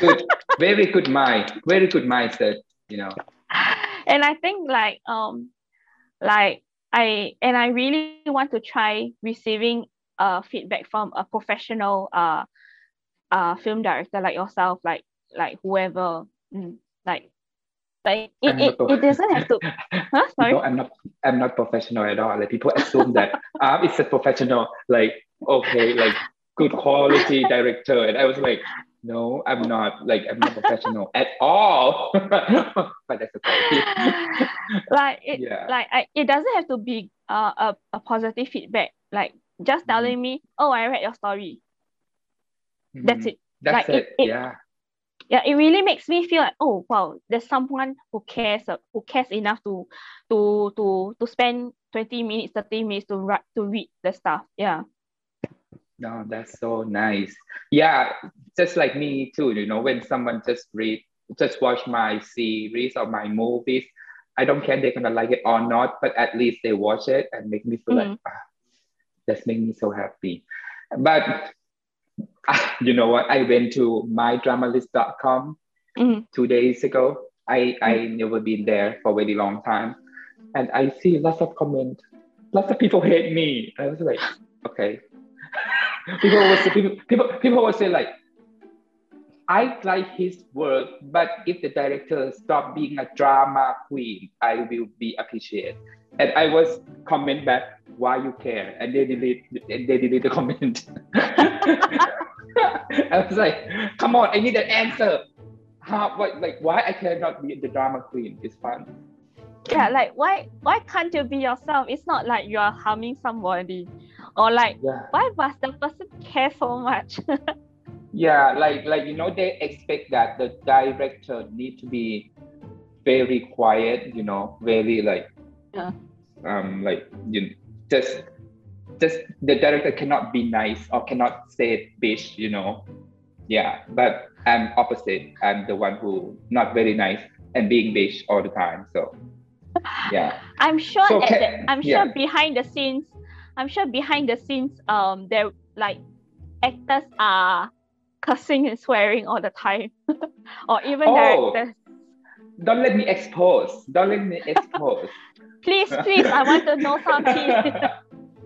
good very good mind very good mindset you know and I think like um like I and I really want to try receiving uh feedback from a professional uh uh film director like yourself, like like whoever. Mm, like like it, it, it doesn't have to huh? Sorry. no i'm not i'm not professional at all like people assume that um it's a professional like okay like good quality director and i was like no i'm not like i'm not professional at all. But that's okay. Like it yeah. like I, it doesn't have to be uh, a, a positive feedback. Like just telling me oh i read your story. That's Mhm. it. That's like, it, it- it- yeah. Yeah it really makes me feel like oh wow there's someone who cares uh, who cares enough to to to to spend 20 minutes 30 minutes to write to read the stuff. Yeah No, that's so nice. Yeah, just like me too. You know, when someone just read, just watch my series or my movies, I don't care they're gonna like it or not, but at least they watch it and make me feel like ah, that's make me so happy. But ah, you know what? I went to mydramalist.com Mhm. two days ago. I I never been there for a very long time, and I see lots of comment. Lots of people hate me. I was like, okay. People will say, people, people people will say like, I like his work, but if the director stop being a drama queen, I will be appreciated. And I was comment back, why you care? And they delete and they delete the comment. I was like, come on, I need an answer. How what like why I cannot be the drama queen? It's fun. yeah like why why can't you be yourself it's not like you are harming somebody or like Yeah. why must the person care so much? Yeah, like like you know, they expect that the director need to be very quiet, you know, very like Yeah. um like you know, just just the director cannot be nice or cannot say bitch, you know. Yeah, but I'm opposite. I'm the one who not very nice and being bitch all the time. So yeah. I'm sure So can- the, I'm sure yeah. behind the scenes, I'm sure behind the scenes, um, there like actors are cursing and swearing all the time, or even Oh. directors. Don't let me expose. Don't let me expose. Please, please, I want to know something.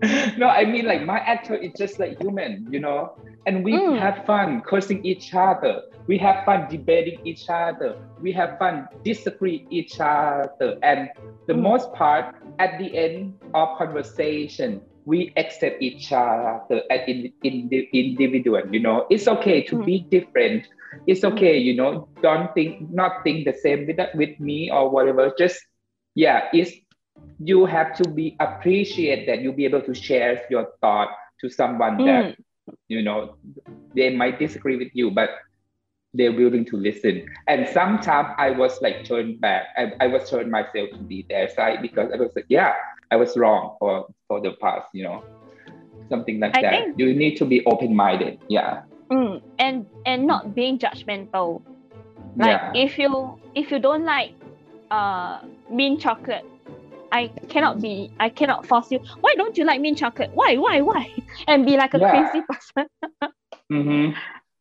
no, I mean like my actor is just like human, you know, and we Mm. have fun cursing each other. We have fun debating each other. We have fun disagree each other, and the Mm. most part at the end of conversation, we accept each other as in, in the individual. You know, it's okay to Mm. be different. It's okay, you know. Don't think, not think the same with with me or whatever. Just yeah, it's you have to be appreciate that you'll be able to share your thought to someone that you know they might disagree with you but they're willing to listen and sometimes i was like turned back I, I was turned myself to be their side because i was like yeah i was wrong for for the past you know something like I that think- you need to be open-minded yeah Mm, and and not being judgmental. Like yeah if you if you don't like uh mint chocolate, I cannot be I cannot force you. Why don't you like mint chocolate? Why why why? And be like a Yeah. crazy person. hmm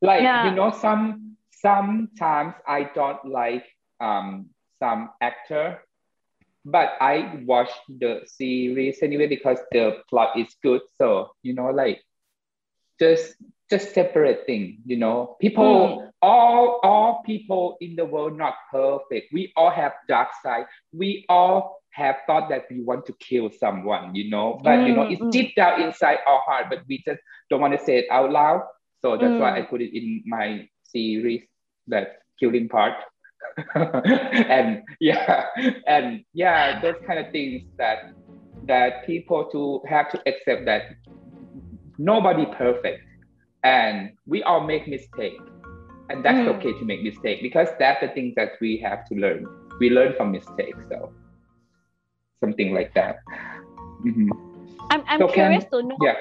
Like Yeah. you know, some sometimes I don't like um some actor, but I watch the series anyway because the plot is good. So you know, like just just separate thing. You know, people all all people in the world not perfect. We all have dark side. We all have thought that we want to kill someone. You know, but you know, Mm, it's mm. deep down inside our heart, but we just don't want to say it out loud. So that's why I Mm. put it in my series, that killing part. and yeah, and yeah, those kind of things that that people to have to accept that nobody perfect and we all make mistake and that's Mm. okay to make mistake because that's the things that we have to learn we learn from mistakes so something like that Mhm. I'm I'm So can- curious to know yeah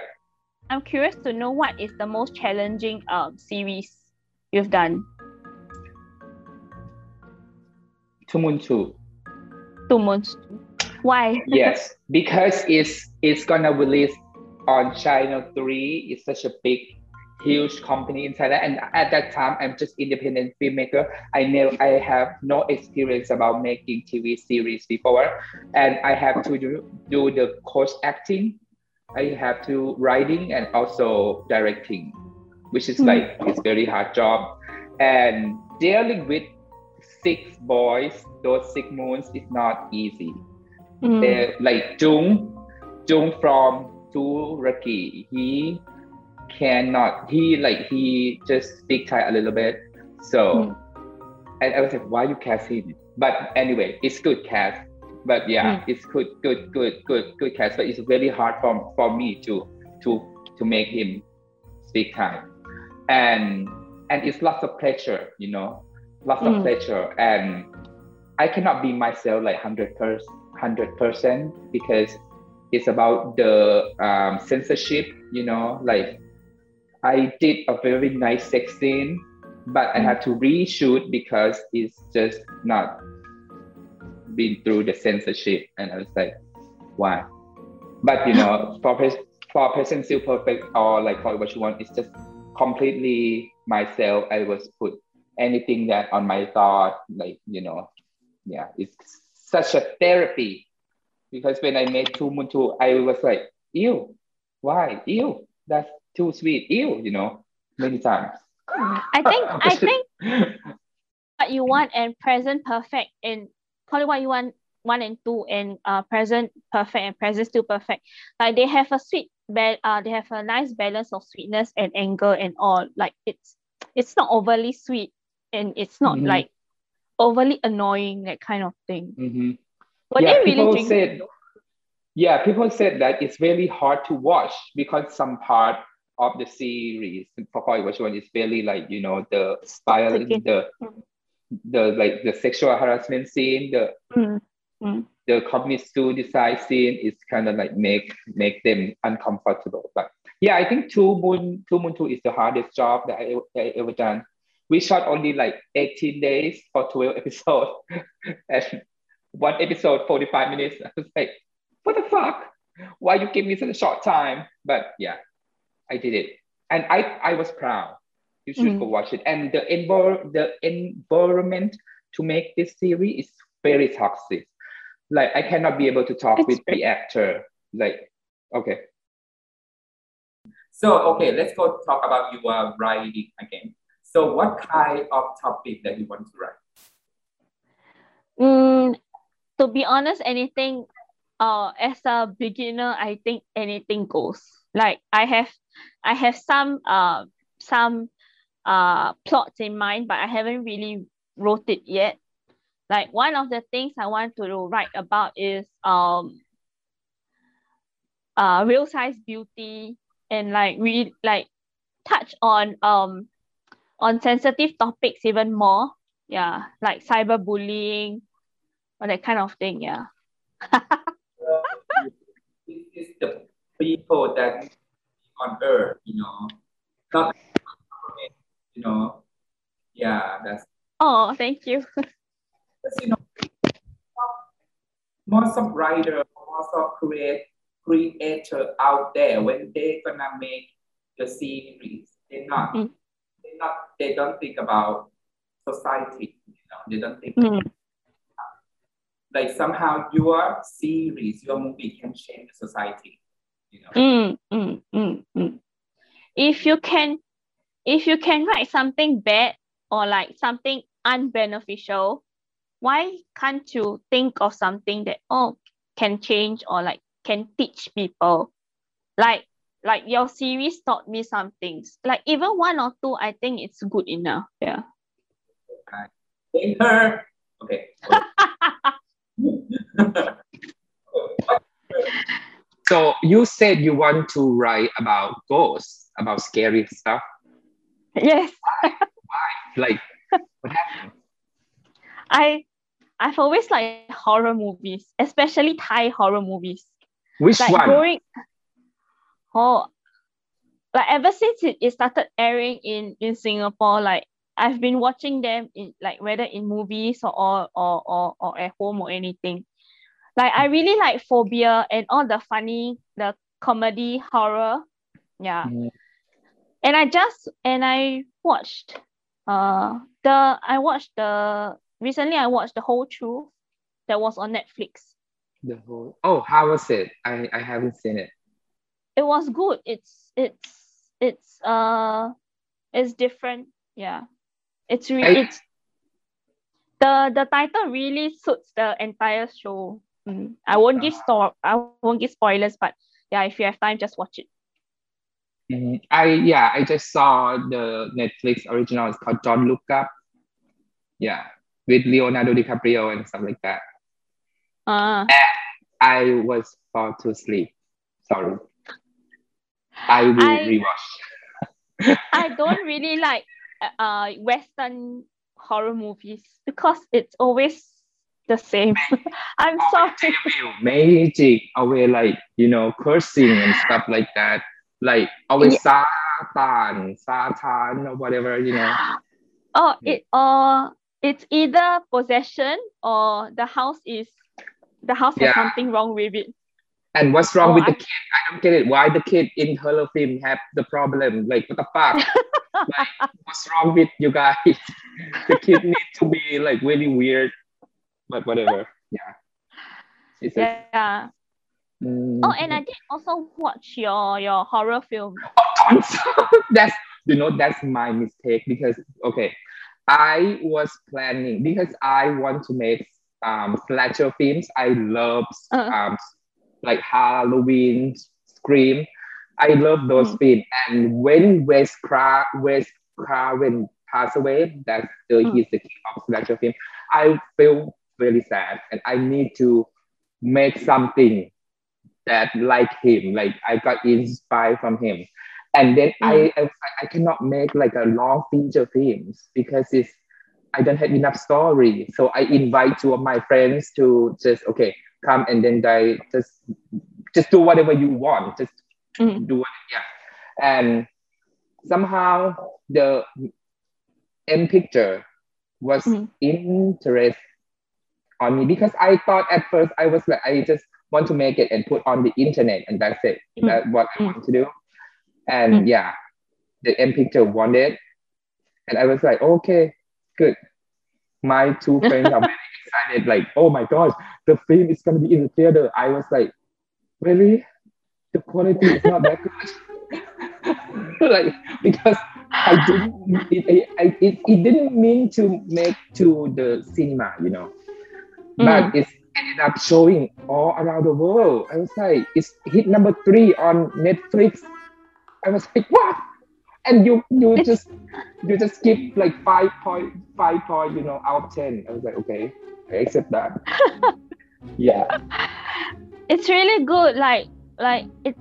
I'm curious to know what is the most challenging um series you've done. Two Moon Two. Months. Why? yes because it's it's gonna release on channel 3 it's such a big huge company in thailand and at that time i'm just independent filmmaker i know i have no experience about making tv series before and i have to do, do the coach acting i have to writing and also directing which is Mhm. like it's very hard job and dealing with six boys those six moons is not easy Mm. uh, like Jung, Jung from Turkey, he cannot, he like, he just speak Thai a little bit. So, Mm. and I was like, why you cast him? But anyway, it's good cast. But yeah, it's good, good, good, good, good cast. But it's very hard for, for me to, to, to make him speak Thai. And, and it's lots of pressure, you know, lots of Mm. pressure. And I cannot be myself like 100%, 100% because it's about the um, censorship, you know, like I did a very nice sex scene, but I had to reshoot because it's just not been through the censorship. And I was like, why? But you know, for for Present Still Perfect or like it what you want, it's just completely myself. I was put anything that on my thought, like, you know, yeah, it's such a therapy because when I made Two Moon I was like, ew, why? Ew, that's too sweet. Ew, you know, many times. I think I think what you want and present perfect and call it what you want one and two and uh present perfect and present still perfect. Like they have a sweet ba- uh they have a nice balance of sweetness and anger and all. Like it's it's not overly sweet and it's not Mhm. like overly annoying that kind of thing. Mhm. Were yeah, they really people said, yeah, people said that it's really hard to watch because some part of the series for Koi one is very like you know the style, Okay. the the like the sexual harassment scene, the Mm, mm. the communist suicide scene is kind of like make make them uncomfortable. But yeah, I think Two Moon Two Moon Two is the hardest job that I, that I ever done. We shot only like 18 days for 12 episodes. and one episode 45 minutes. I was like, what the fuck? Why you give me such a short time? But yeah, I did it. And I I was proud. You should Mhm. go watch it. And the envir- the environment to make this series is very toxic. Like I cannot be able to talk It's with the actor. Like, okay. So okay, let's go talk about your writing again. So what kind of topic that you want to write? Mm, to be honest, anything uh as a beginner, I think anything goes. Like I have I have some uh some uh plots in mind, but I haven't really wrote it yet. Like one of the things I want to write about is um uh real size beauty and like we like touch on um on sensitive topics even more. Yeah, like cyberbullying or that kind of thing. Yeah. This is the people that on earth, you know, not you know. Yeah, that's Oh, thank you. because you know most of writer, most of create creator out there when they gonna make the series, they not Mm. They not they don't think about society, you know, they don't think Mm. like somehow your series, your movie can change the society, you know. Mm, mm, mm, mm. If you can, if you can write something bad or like something unbeneficial, why can't you think of something that oh can change or like can teach people? Like like your series taught me some things. Like even one or two, I think it's good enough. Yeah. Hate her. Okay. So you said you want to write about ghosts, about scary stuff. yes. Why? Like what happened? I I've always liked horror movies, especially Thai horror movies. Which like one? growing oh like ever since it, it started airing in in singapore like i've been watching them in like whether in movies or or or, or, or at home or anything like i really like phobia and all the funny the comedy horror yeah Mhm. and i just and i watched uh the i watched the recently i watched the whole truth that was on netflix The whole. Oh, how was it? I I haven't seen it. It was good. It's it's it's uh it's different. Yeah. It's really it's the the title really suits the entire show. Mm. I won't give store I won't give spoilers, but yeah, if you have time, just watch it. Mhm. I yeah, I just saw the Netflix original. It's called Don't Look Up. Yeah, with Leonardo DiCaprio and stuff like that. Uh I was fall to sleep. Sorry. I will I- rewatch. I don't really like uh Western horror movies because it's always the same. I'm sorry. Magic, always like you know cursing and stuff like that. Like always Satan, Satan or whatever you know. Oh, it uh it's either possession or the house is the house has something wrong with it. And what's wrong Oh, with the kid? I don't get it. Why the kid in horror film have the problem? Like what the fuck? like what's wrong with you guys? the kid need to be like really weird, but whatever. Yeah. It's a- Yeah. Mm. Oh, and I did also watch your your horror film. that's you know that's my mistake because okay i was planning because i want to make um slasher films i love Uh. um like halloween scream i love those Mm. films and when wes Cra- wes craven passed away that's the Mm. he's the king of slasher film i feel really sad and i need to make something that like him. Like I got inspired from him. And then I, I I cannot make like a long feature films because it's I don't have enough story. So I invite two of my friends to just okay come and then they just just do whatever you want. Just Mm. do it. Yeah. And somehow the end picture was Mm. interest on me because I thought at first I was like I just want to make it and put on the internet and that's it. Mm. That's what I Mm. want to do. And Mm. yeah, the end picture wanted. And I was like, okay, good. My two friends are very excited, like, oh my gosh, the film is gonna be in the theater. I was like, really? The quality is not that good. like because I didn't it, it, it, it didn't mean to make to the cinema, you know. Mm. But it's ended up showing all around the world. I was like, it's hit number three on Netflix. I was like, what? And you you It's- just you just give like five point five point, you know, out of ten. I was like, okay, I accept that. yeah. it's really good like like it's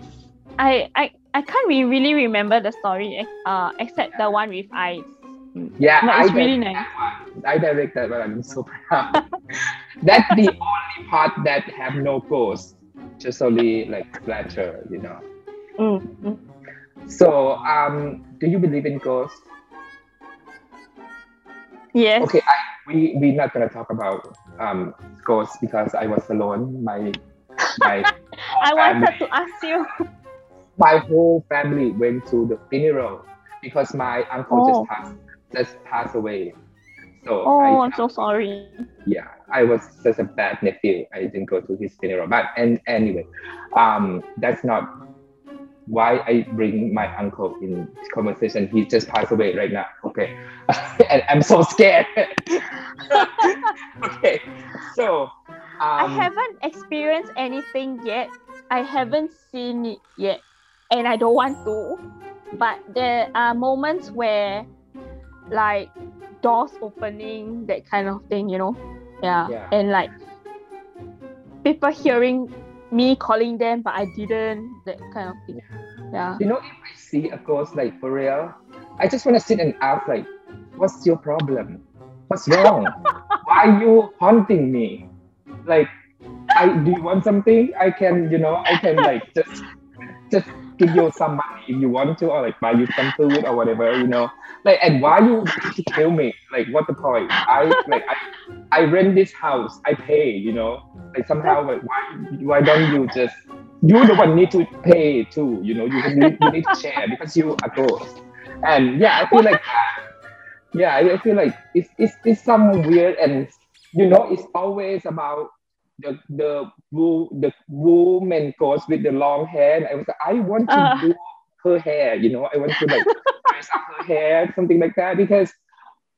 i i i can't re- really remember the story uh except the one with ice Yeah, But I it's really nice. I direct that one. I'm so proud. That's the only part that have no ghost, just only like splatter, you know. Mm, mm. So, um, do you believe in ghosts? yes Okay, I, we we're not gonna talk about um ghosts because I was alone. My my i wanted family- to ask you my whole family went to the funeral because my uncle Oh. just passed just passed away. So oh I, i'm so sorry yeah, I was such a bad nephew. I didn't go to his funeral. But and anyway, um, that's not why I bring my uncle in this conversation. He just passed away right now. Okay, and I'm so scared. okay, so i um, haven't experienced anything yet i haven't seen it yet and i don't want to but there are moments where like doors opening that kind of thing you know yeah, Yeah. and like people hearing me calling them but i didn't that kind of thing yeah you know, if I see a ghost like for real, I just want to sit and ask like, what's your problem? What's wrong? Why are you haunting me? Like, I do you want something? I can, you know, I can like just just give you some money if you want to, or like buy you some food or whatever, you know. Like, and why you kill me? Like, what the point? I like I I rent this house, I pay, you know. Like somehow, like why why don't you just you the one need to pay too, you know. You need you need to share because you are ghost. And yeah, I feel like yeah, I feel like it's it's it's some weird and you know it's always about the the wo- the woman goes with the long hair. And I was like, I want to Ah. do her hair, you know, I want to like dress up her hair, something like that, because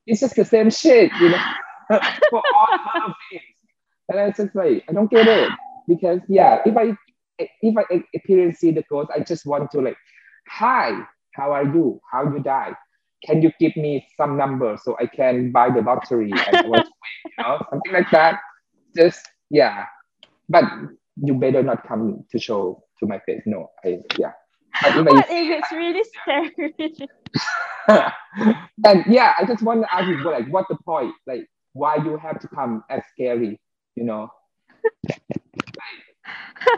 it's just the same shit, you know, for all her things. And I was just like, I don't get it. Because yeah, if I if I experience see the ghost, I just want to like, hi, how are you? How you die? Can you give me some number so I can buy the lottery and I want to win, you know, something like that. Just yeah. But you better not come to show to my face. No, I yeah. But what if it's really scary and yeah, I just want to ask you, like, what the point? Like, why you have to come as scary? You know,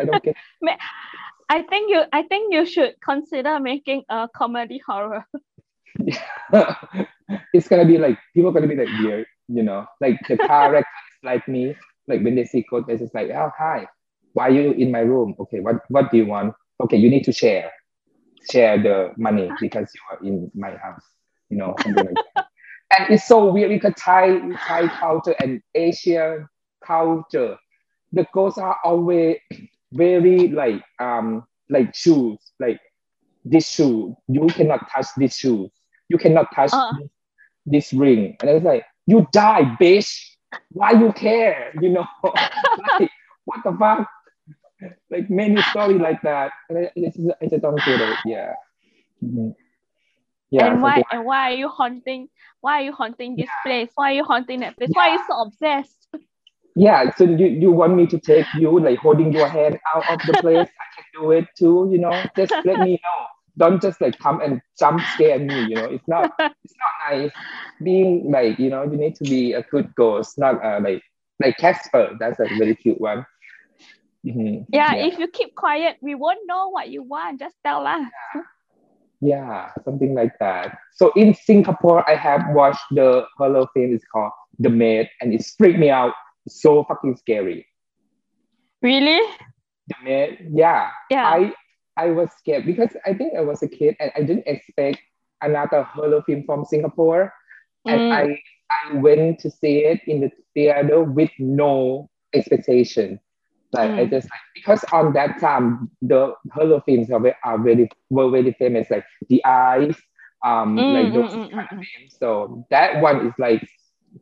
I don't get. i think you i think you should consider making a comedy horror it's gonna be like people gonna be like weird, you know, like the characters like me, like when they see they're just like, oh hi, why are you in my room? Okay, what what do you want? Okay, you need to share, share the money because you are in my house, you know, something like that. And it's so weird because Thai Thai culture and Asian culture, the girls are always very like um like shoes, like this shoe, you cannot touch this shoe. You cannot touch Uh. this, this ring. And I was like, you die, bitch. Why you care? You know, like what the fuck? Like many story like that. And I, I, just, I don't get it. Yeah. Mhm. Yeah. and why and why are you haunting why are you haunting this place why are you haunting that place why are you so obsessed yeah so you, you want me to take you like holding your hand out of the place i can do it too you know just let me know don't just like come and jump scare me you know it's not it's not nice being like you know you need to be a good ghost not uh, like like casper that's a very cute one Mhm. Yeah, if you keep quiet, we won't know what you want. Just tell us. yeah something like that so in singapore i have watched the horror film it's called the maid and it freaked me out so fucking scary Really? the maid yeah Yeah. I I was scared because I think I was a kid and I didn't expect another horror film from Singapore. And Mm. I I went to see it in the theater with no expectation. Like I Mm. just like because on that time the horror films are, are very were very famous like The Eyes, um, Mm, like mm, those mm, kind mm, of films. So that one is like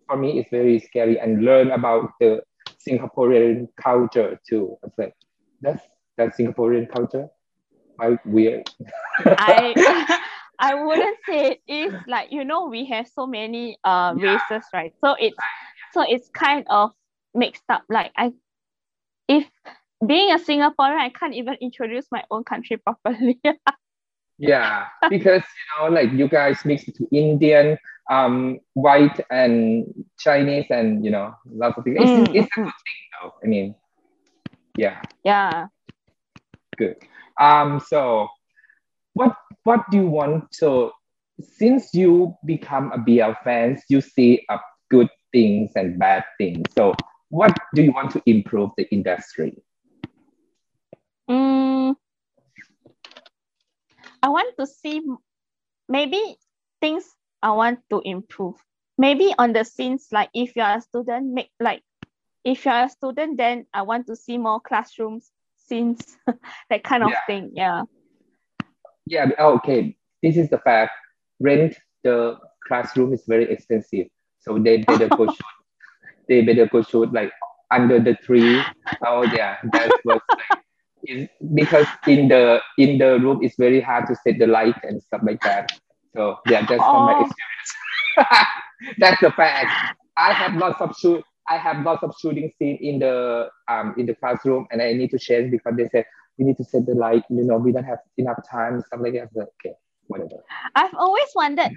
for me it's very scary and learn about the Singaporean culture too. It's like that's that Singaporean culture. Quite weird. I I wouldn't say it is like you know we have so many uh Yeah. races right so it's so it's kind of mixed up like I if being a Singaporean I can't even introduce my own country properly Yeah, because you know, like you guys mix to Indian, um, white and Chinese, and you know, lots of things. It's, Mm, it's a mm, good thing, though. I mean, yeah, yeah good. Um, so what what do you want to? Since you become a BL fans, you see uh, good things and bad things. So what do you want to improve the industry? mm, I want to see maybe things I want to improve maybe on the scenes like if you are a student make like if you're a student then I want to see more classrooms scenes that kind of Yeah. thing yeah Yeah, oh, okay. This is the fact. Rent the classroom is very expensive, so they better go shoot. They better go shoot like under the tree. Oh yeah, that's what's like. Is because in the in the room it's very hard to set the light and stuff like that. So yeah, that's from my Oh. experience. that's the fact. I have lots of shoot. I have lots of shooting scene in the um in the classroom, and I need to change because they said we need to set the light. You know, we don't have enough time. Stuff like that. Okay, whatever. I've always wondered,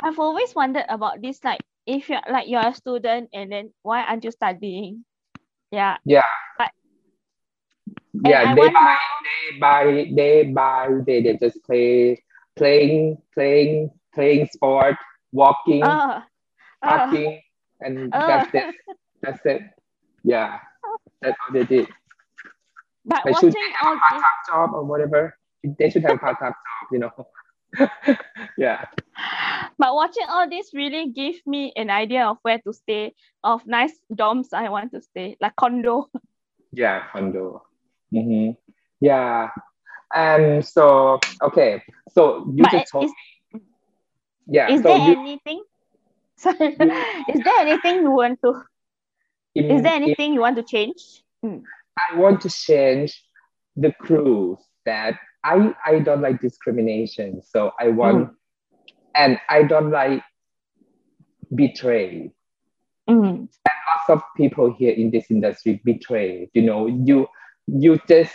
I've always wondered about this. Like, if you're like you're a student and then why aren't you studying? Yeah. Yeah, I they want buy, they buy, they buy, they, they just play, playing, playing, playing sport, walking, Uh, uh, parking, and uh. that's it. That's it. Yeah, that's all they did. but They should watching have all a this, part-time job or whatever. They should have a part-time job, you know. yeah, but watching all this really gave me an idea of where to stay, of nice dorms I want to stay, like condo. yeah, condo. hmm Yeah, and so okay, so you But just told is, me. Yeah, is so there you, anything? Sorry, is there anything you want to? In- Is there in- anything you want to change? Mm. I want to change the crews that I I don't like discrimination. So I want and I don't like betray. Mm. Lots of people here in this industry betray. You know, you you just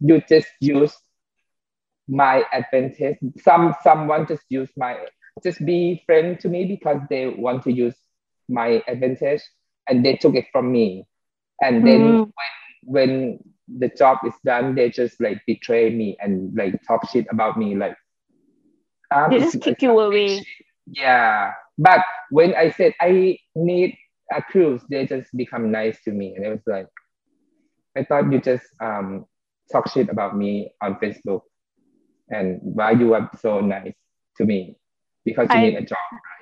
you just use my advantage. Some someone just use my just be friend to me because they want to use my advantage and they took it from me. And then Mm. when the job is done, they just like betray me and like talk shit about me. Like, um, They just kick you away. shit. Yeah, but when I said I need a cruise, they just become nice to me, and it was like, I thought you just um talk shit about me on Facebook, and why you are so nice to me because you I- need a job, right?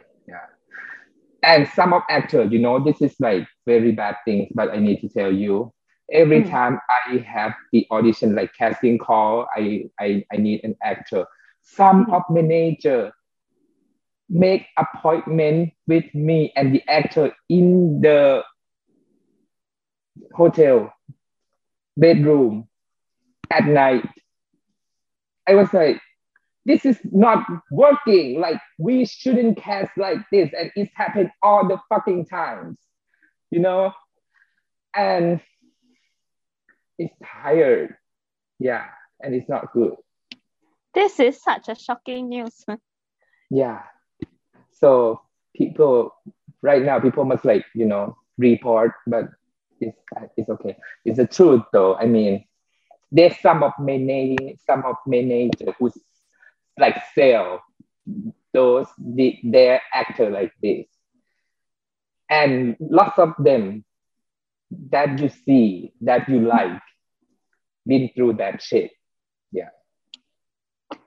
And some of actors, you know, this is like very bad things, but I need to tell you, every Mm. time I have the audition, like casting call, I I, I need an actor. Some Mm. of manager make appointment with me and the actor in the hotel bedroom at night. I was like, this is not working. Like we shouldn't cast like this, and it's happened all the fucking times. You know, and it's tired. Yeah, and it's not good. This is such a shocking news. Yeah. So people right now people must like you know report, but it's it's okay. It's the truth though. I mean, there's some of many some of manager who's like sell those the, their actor like this, and lots of them that you see that you like been through that shit. Yeah.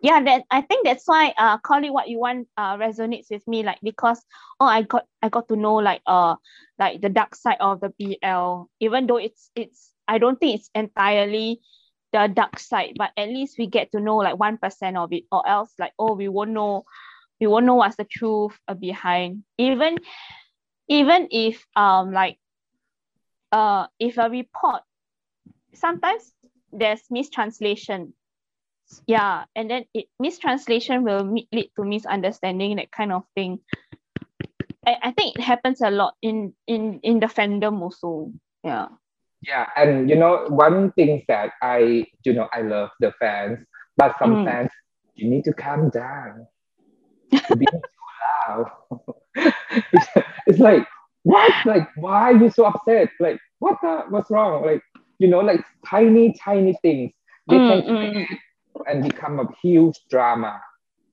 yeah that i think that's why uh call it what you want uh resonates with me like because oh i got i got to know like uh like the dark side of the bl even though it's it's i don't think it's entirely the dark side but at least we get to know like one percent of it or else like oh we won't know we won't know what's the truth uh, behind. Even even if um like uh if a report sometimes there's mistranslation. Yeah and then it mistranslation will lead to misunderstanding that kind of thing. I, I think it happens a lot in in in the fandom also. Yeah Yeah, and you know, one thing that I, you know, I love the fans, but some Mm. fans, you need to calm down. You're being too loud. it's, it's like, what? Like, why are you so upset? Like, what the, what's wrong? Like, you know, like tiny, tiny things. They Mm, can mm, and become a huge drama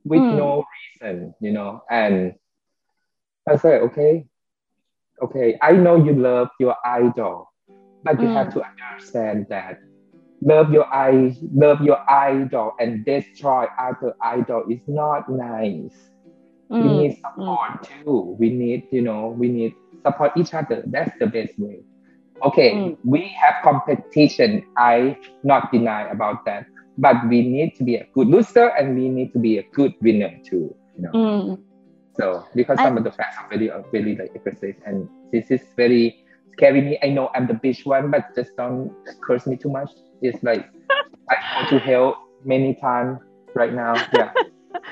with Mm. no reason, you know. And I say, okay, okay, I know you love your idol, but you Mm. have to understand that love your eye, love your idol, and destroy other idol is not nice. We mm, need support too. We need, you know, we need support each other. That's the best way. Okay, Mm. we have competition. I not deny about that, but we need to be a good loser and we need to be a good winner too. You know. mm. So because I- some of the fans are very, are really like aggressive, and this is very scary me. I know I'm the bitch one, but just don't curse me too much. It's like I go to hell many times right now. Yeah,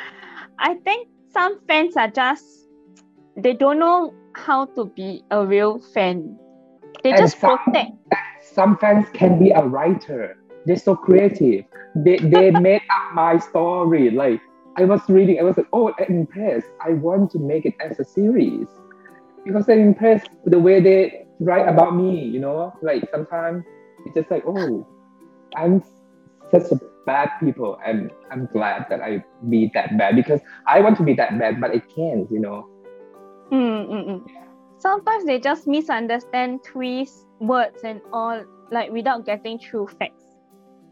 I think some fans are just they don't know how to be a real fan. They And just some- protect. some fans can be a writer. They're so creative. They they made up my story. Like I was reading, I was like, oh, I'm impressed. I want to make it as a series because I'm impressed with the way they write about me. You know, like sometimes it's just like, oh, I'm such a bad people, and I'm glad that I be that bad because I want to be that bad, but I can't. You know. Mm, mm, mm. Sometimes they just misunderstand twists, words, and all, like without getting true facts.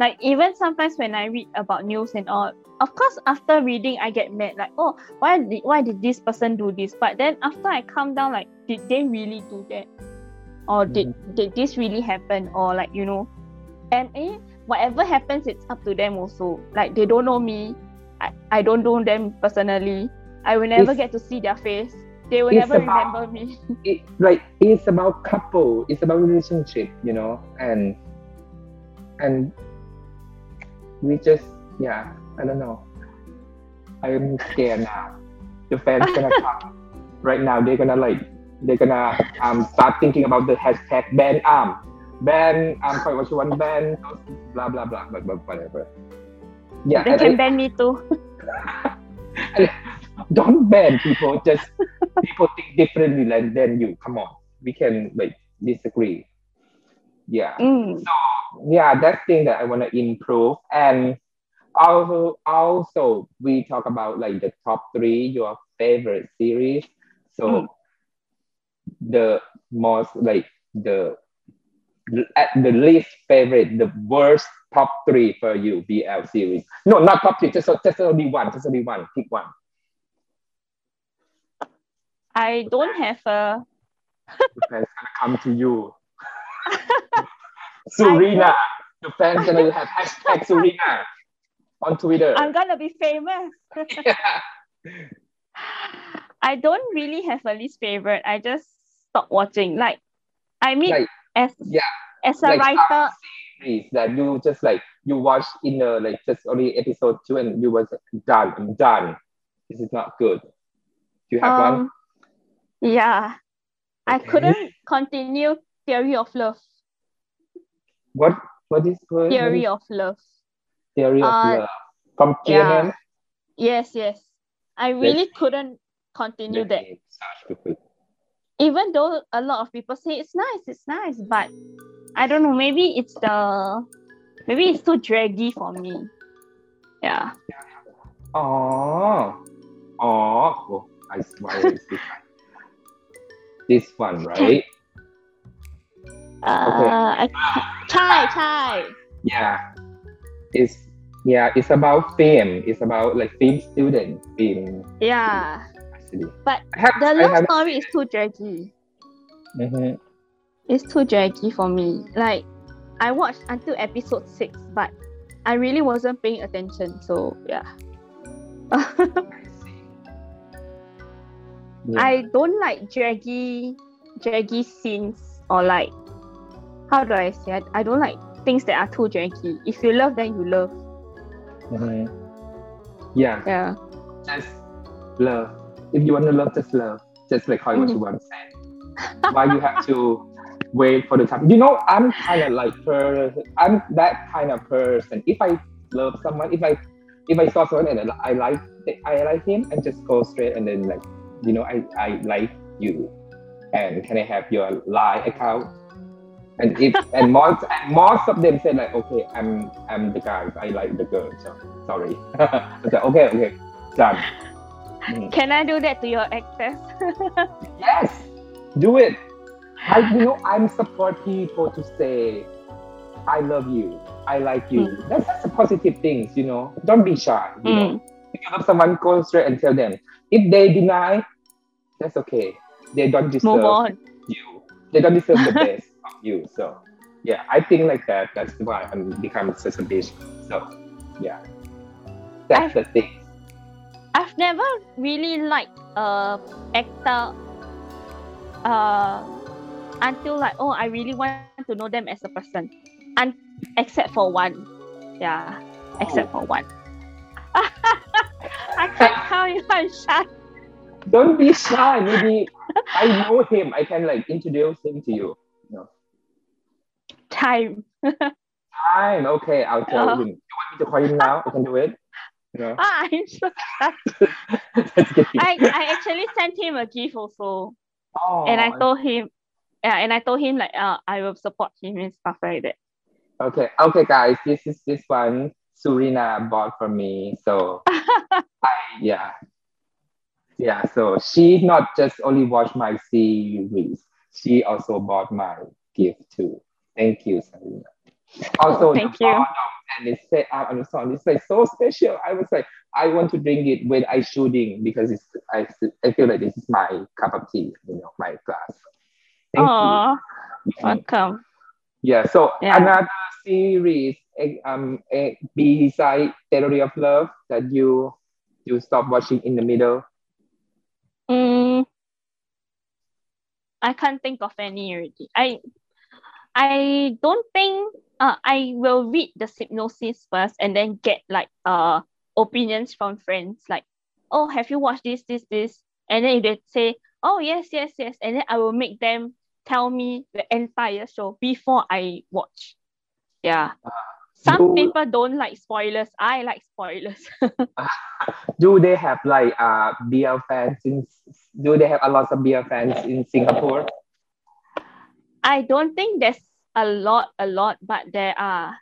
Like even sometimes when I read about news and all, of course after reading I get mad, like oh why did why did this person do this? But then after I calm down, like did they really do that, or did did this really happen, or like you know, and eh, whatever happens, it's up to them also. Like they don't know me, I, I don't know them personally. I will never It's- get to see their face. They will never about- remember me. it like it's about couple it's about relationship you know and and we just yeah i don't know i'm scared now the fans gonna come right now they're gonna like they're gonna um start thinking about the hashtag ban um ban um quite what you want ban? Blah blah blah blah, blah whatever. Yeah they can I- ban me too. don't ban people just people think differently than, than you. Come on. We can like disagree. Yeah. Mm. yeah that thing that i want to improve. And also also we talk about like the top three your favorite series. So Mm. The most like the at the least favorite the worst top three for you bl series no not top three just just only one just only one pick one I don't have a. the fans gonna come to you. Surina. The fans gonna have hashtag Surina on Twitter. I'm gonna be famous. Yeah. I don't really have a least favorite. I just stop watching. Like, I mean, Like, as yeah, as a like writer, series that you just like you watch in the like just only episode two and you was done. I'm done. This is not good. Do you have one? um, yeah, I couldn't continue Theory of Love. What what is what, Theory what is of Love. theory of uh, love from yeah. CNN? Yes, yes. I really couldn't continue that. me search real quick. Even though a lot of people say it's nice, it's nice, but I don't know, maybe it's the maybe it's too draggy for me. Yeah. Oh, oh, oh I is this one? This one, right? Uh I chai chai. Yeah, it's yeah, it's about film. It's about like film student, film Yeah. Actually. But have, the love story is too draggy. Mhm. It's too draggy for me. Like I watched until episode six, but I really wasn't paying attention. So yeah. Yeah. I don't like draggy draggy scenes or like how do I say it? I don't like things that are too draggy. If you love then you love. Mhm. Yeah, Yeah. just love. If you want to love, just love. Just like how you once said. Mm-hmm. Why you have to wait for the time? You know, I'm kind of like per. I'm that kind of person. If I love someone, if I if I saw someone and I like I like him, and just go straight and then like, you know, I I like you, and can I have your line account? And if and most and most of them said like, okay, I'm I'm the guy. I like the girl. So sorry. I okay, okay, done. Mhm. Can I do that to your exes? Yes, do it. I, you know, I'm support people to say, I love you, I like you. Mm. That's just a positive things, you know. Don't be shy. You know, Mm. if you love someone, go straight and tell them. If they deny, that's okay. They don't deserve Move on. you. They don't deserve the best of you. So, yeah, I think like that. That's why I'm become such a bitch. So, yeah, that's the thing. I've never really liked a actor uh until like oh I really want to know them as a person. And except for one. Yeah. Except for one. I can't tell you I'm shy. Don't be shy. Maybe I know him. I can like introduce him to you. No. Time. Time. okay, I'll tell Oh. him. You want me to call him now? I can do it. No, Ah, I'm so. I, I actually sent him a gift also. oh, And I told him yeah, and I told him like uh, I will support him and stuff like that. okay, okay, guys, this is this one Surina bought for me. So I, yeah, yeah. So she not just only watched my series, she also bought my gift too. Thank you, Surina. Also, Thank the you. bottom and it said out on the song. It's like so special. I was like, I want to drink it when I shooting because it's I, I feel like this is my cup of tea, you know, my glass. Thank Aw, you. welcome. Yeah. So Yeah. another series, eh, um, eh, beside Theory of Love that you you stop watching in the middle. Mm, I can't think of any already. I I don't think uh, I will read the synopsis first and then get like uh opinions from friends like oh have you watched this this this and then if they say oh yes yes yes and then I will make them tell me the entire show before I watch. Yeah. Some You- people don't like spoilers. I like spoilers. Do they have like uh BL fans in? Do they have a lot of BL fans in Singapore? I don't think there's a lot, a lot, but there are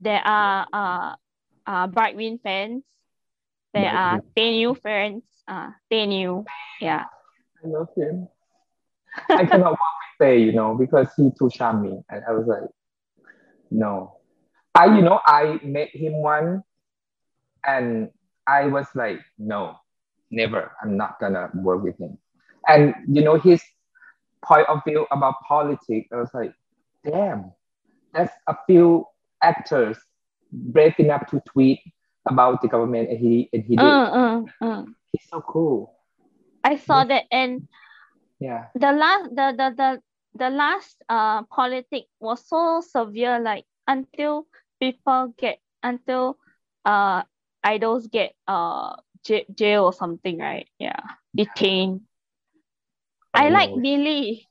there are uh uh BrightWin fans. There are TayNew fans. Uh TayNew. Yeah. I love him. I cannot work with Tay, you know, because he too charming. And I was like, no. I, you know, I met him one and I was like, no, never. I'm not gonna work with him. And you know, his point of view about politics, I was like, damn, that's a few actors brave enough to tweet about the government and he and he did. Uh, uh, uh. He's so cool. I saw that and Yeah. the last the the the the last uh politic was so severe like until people get until uh idols get uh j- jail or something right yeah detained I like. Billy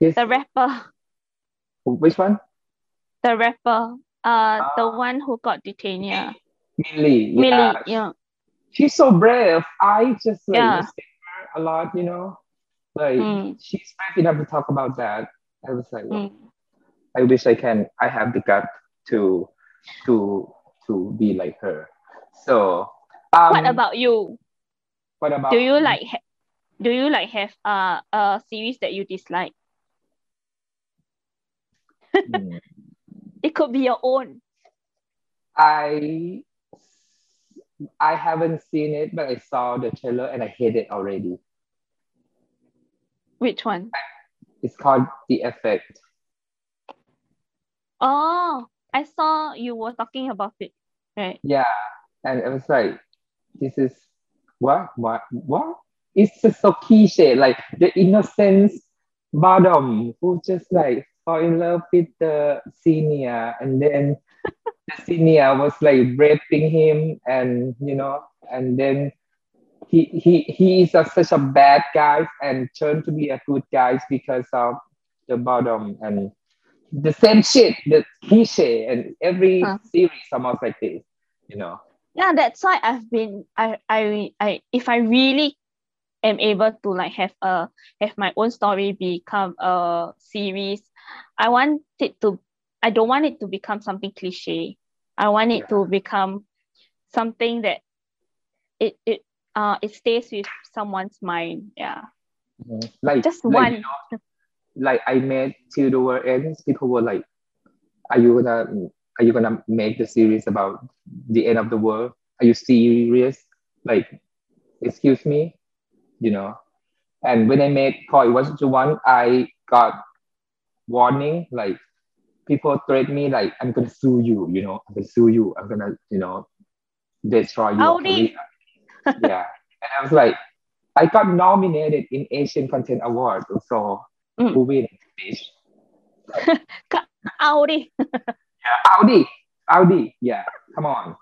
Yes. the rapper Which one? The rapper, uh, the Ah. one who got detained. Yeah, Milli. Milli. Yeah. Yeah. She's so brave. I just like Yeah. her a lot, you know. Like Mm. she's brave enough to talk about that. I was like, Mm. I wish I can I have the gut to to to be like her. So um what about you? what about Do you like? Ha- do you like have uh, a series that you dislike? Hmm. It could be your own. I I haven't seen it, but I saw the trailer and I hate it already. Which one? It's called The Effect. Oh, I saw you were talking about it, right? Yeah, and it was like, this is what what what? It's just so cliche, like the innocence bottom who just like fall in love with the senior, and then the senior was like raping him, and you know, and then he he he is a, such a bad guy and turned to be a good guy because of the bottom and the same shit, the cliche, and every Huh. series almost like this, you know. Yeah, that's why I've been I I I if I really am able to like have a have my own story become a series, I want it to I don't want it to become something cliche. I want it to become something that it it uh it stays with someone's mind. Yeah. Like Just like, one. you know, like I made till the world ends. People were like, "Are you gonna are you gonna make the series about the end of the world? Are you serious?" Like, excuse me, you know. And when I made Koi Was the One, I got warning like people threaten me like I'm gonna sue you, you know, I'm gonna sue you, I'm gonna, you know, destroy your career. yeah. And I was like, I got nominated in Asian Content Award, so Mm. who win? Bitch. Audi. yeah, Audi, Audi, yeah, come on.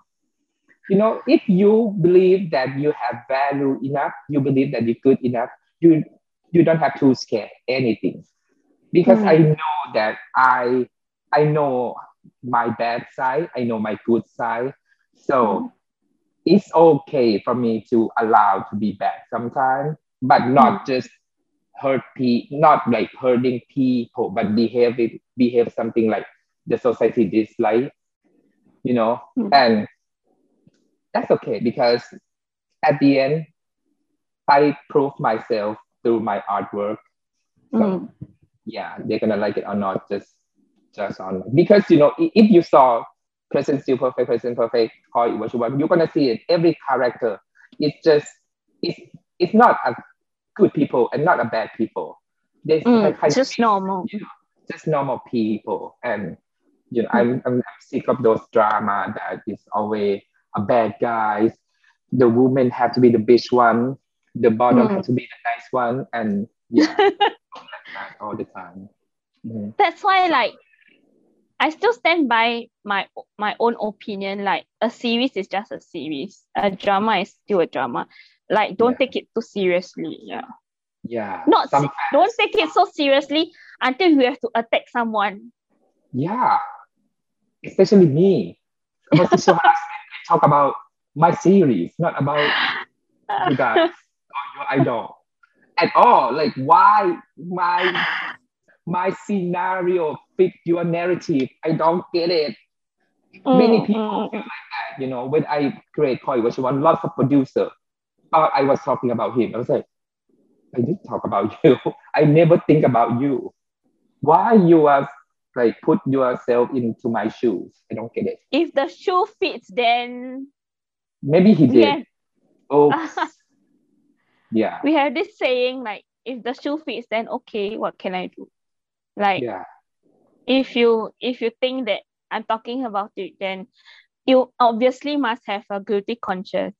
You know, if you believe that you have value enough, you believe that you're good enough, you you don't have to scare anything. Because Mm. I know that I I know my bad side, I know my good side. So it's okay for me to allow to be bad sometimes, but not just hurt people, not like hurting people, but behave it, behave something like the society dislike, you know, Mm. and that's okay because at the end, I prove myself through my artwork. So Mm. Yeah, they're gonna like it or not, just just on because you know if you saw Present Still Perfect, Present Perfect, call it what you want, you're gonna see it. Every character, it's just it's it's not a good people and not a bad people. They Mm. kind of Just normal. you know, just normal people. And you know, I'm, I'm I'm sick of those drama that is always a bad guys. The woman have to be the bitch one, the bottom Mm. have to be the nice one, and yeah, all the time. Mhm. that's why like I still stand by my my own opinion. Like a series is just a series. A drama is still a drama. Like don't Yeah. take it too seriously. Yeah. Yeah, Not some se- don't take it so seriously until you have to attack someone. yeah, especially me. About sexual harassment, I talk about my series, not about you guys or your idol at all. Like why my my scenario fit your narrative? I don't get it. Many Mm, people mm, feel like that, you know. When I create Koi was one, lots of producer thought I was talking about him. I was like, I did talk about you. I never think about you. Why you are like put yourself into my shoes? I don't get it. If the shoe fits, then Maybe he did. yeah, Oops. yeah. we have this saying like if the shoe fits, then okay, what can I do? Like Yeah. if you if you think that I'm talking about it, then you obviously must have a guilty conscience.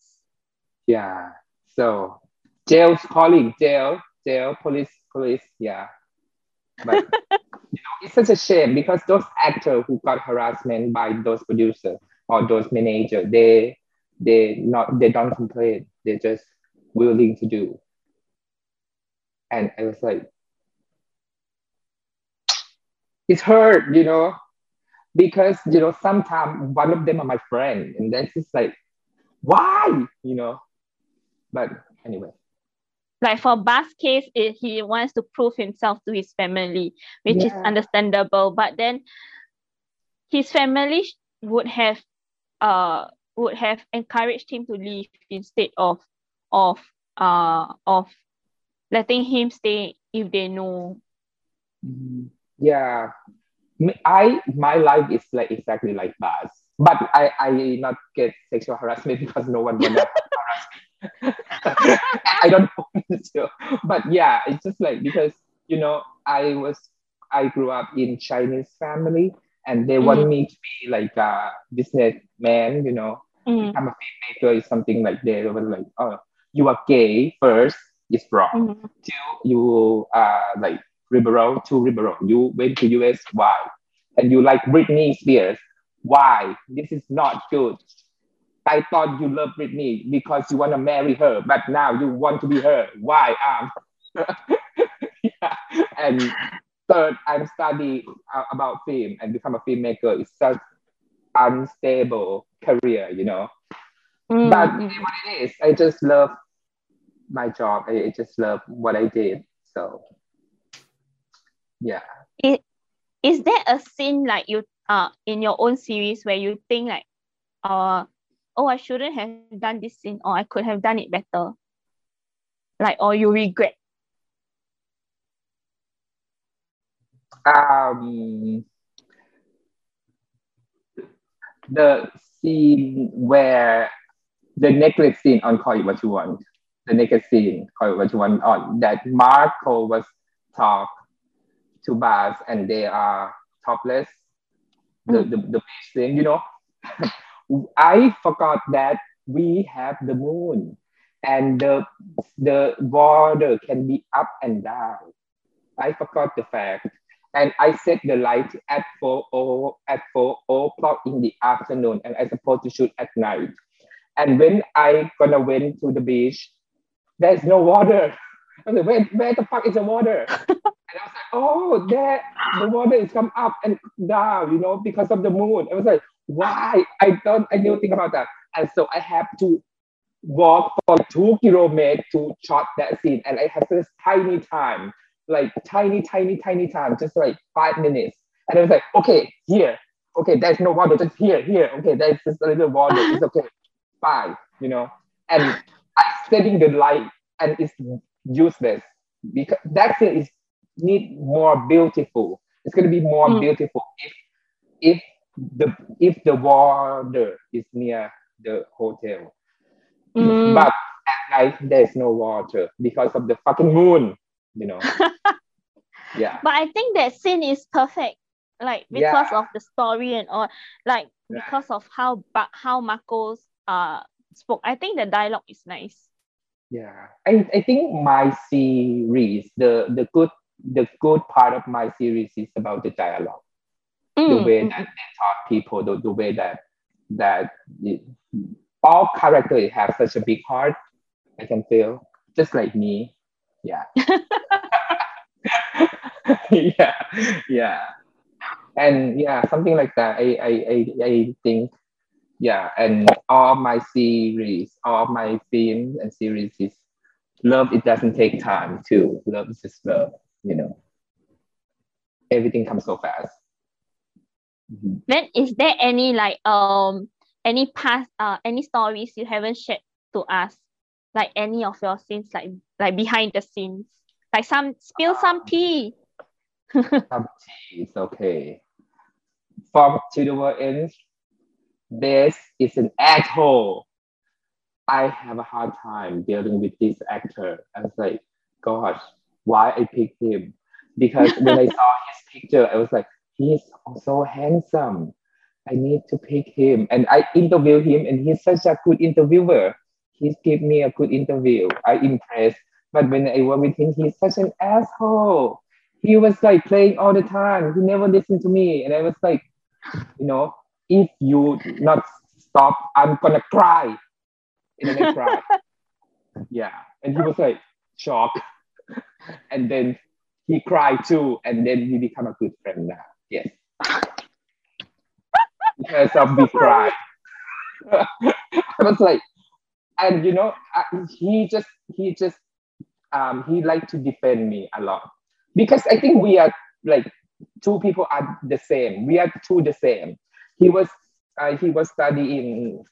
Yeah. So jail's calling, jail, jail, police, police, yeah. But you know, it's such a shame because those actors who got harassment by those producers or those manager, they they not they don't complain. They're just willing to do. And I was like, it's hurt, you know. because you know sometimes one of them are my friend, and that's just like, why, you know? But anyway, like for Bas case, it, he wants to prove himself to his family, which is understandable. But then his family would have uh would have encouraged him to leave instead of of uh of letting him stay if they know. yeah, Me- I my life is like exactly like Bas, but I I not get sexual harassment because no one wanna harass me. I don't want to, but yeah, it's just like because you know I was I grew up in Chinese family and they want Mhm. me to be like a businessman, you know, Mm, I'm a filmmaker is something like they were like, oh, you are gay first, it's wrong. mhm, Two, you are like liberal, too liberal. You went to US, why? And you like Britney Spears, why? This is not good. I thought you love Britney because you want to marry her, but now you want to be her. Why? Um, yeah. And third, I'm studying about film and become a filmmaker. It's such unstable career, you know. Mm, But mm. what it is. I just love my job. I, I just love what I did. So yeah. is there a scene like you uh in your own series where you think like uh oh I shouldn't have done this scene or I could have done it better? Like or you regret. Um the scene where the necklace scene on Call It What You Want, the naked scene, Call It What You Want on that Marco was talk to Bas and they are topless. The, mm. the, the beach scene, you know. I forgot that we have the moon and the the water can be up and down. I forgot the fact. And I set the light at 4 o, at 4 o'clock in the afternoon and I supposed to shoot at night. And when I gonna went to the beach, there's no water. I was like, where, where the fuck is the water? and I was like, oh, there, the water is come up and down, you know, because of the moon. I was like, why? I don't, I didn't think about that. And so I have to walk for two kilometers to shot that scene. And I have this tiny time, like tiny, tiny, tiny time, just like five minutes. And I was like, okay, here. Okay, there's no water, just here, here. Okay, there's just a little water. It's okay. Fine, you know. And I'm setting the light and it's useless because that scene is need more beautiful. It's gonna be more Mm. beautiful if if the if the water is near the hotel. Mm. But at night there's no water because of the fucking moon, you know. yeah. But I think that scene is perfect, like because Yeah. of the story and all, like Right. because of how ba- how Marcos uh spoke. I think the dialogue is nice. Yeah, I, I think my series, the the good the good part of my series is about the dialogue, the Mm, way mm, that they talk people, the, the way that that it, all characters have such a big heart. I can feel just like me. Yeah. yeah, yeah, and yeah, something like that. I I I, I think yeah, and all my series, all my films and series is love. It doesn't take time to love is just love. You know, everything comes so fast. Mhm. Then is there any like um any past uh any stories you haven't shared to us? Like any of your scenes, like like behind the scenes, like some spill some tea. Some tea is okay. From to the world ends. This is an asshole. I have a hard time dealing with this actor. I was like, gosh, why I picked him? Because when I saw his picture, I was like, he's so handsome. I need to pick him. And I interviewed him, and he's such a good interviewer. He's give me a good interview. I impressed. But when I work with him, he's such an asshole. He was like playing all the time. He never listened to me. And I was like, you know, if you not stop, I'm gonna cry. And then I cried. yeah. And he was like shocked. And then he cried too. And then we become a good friend now. Yes. because of we cried. I was like, and you know, I- he just he just um he liked to defend me a lot because I think we are like two people are the same. We are two the same. He was uh, he was studying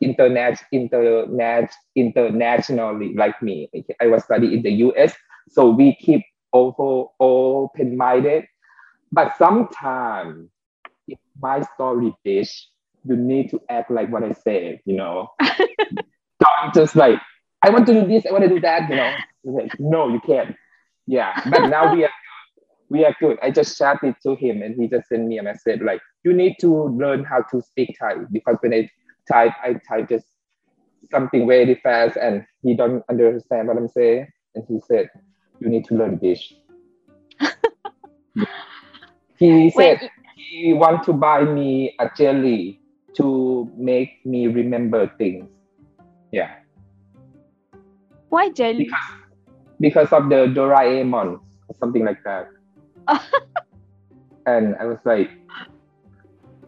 internet internet internationally like me. I was studying in the US, so we keep over open minded. But sometimes if my story dish, you need to act like what I say, you know. I'm just like, I want to do this, I want to do that, you know. Like, no, you can't. Yeah, but now we are we are good. I just chatted to him and he just sent me a message like, you need to learn how to speak Thai because when I type, I type just something very fast and he don't understand what I'm saying. And he said, you need to learn this. he said he want to buy me a jelly to make me remember things. Yeah, why jelly? because because of the Doraemon or something like that. and I was like,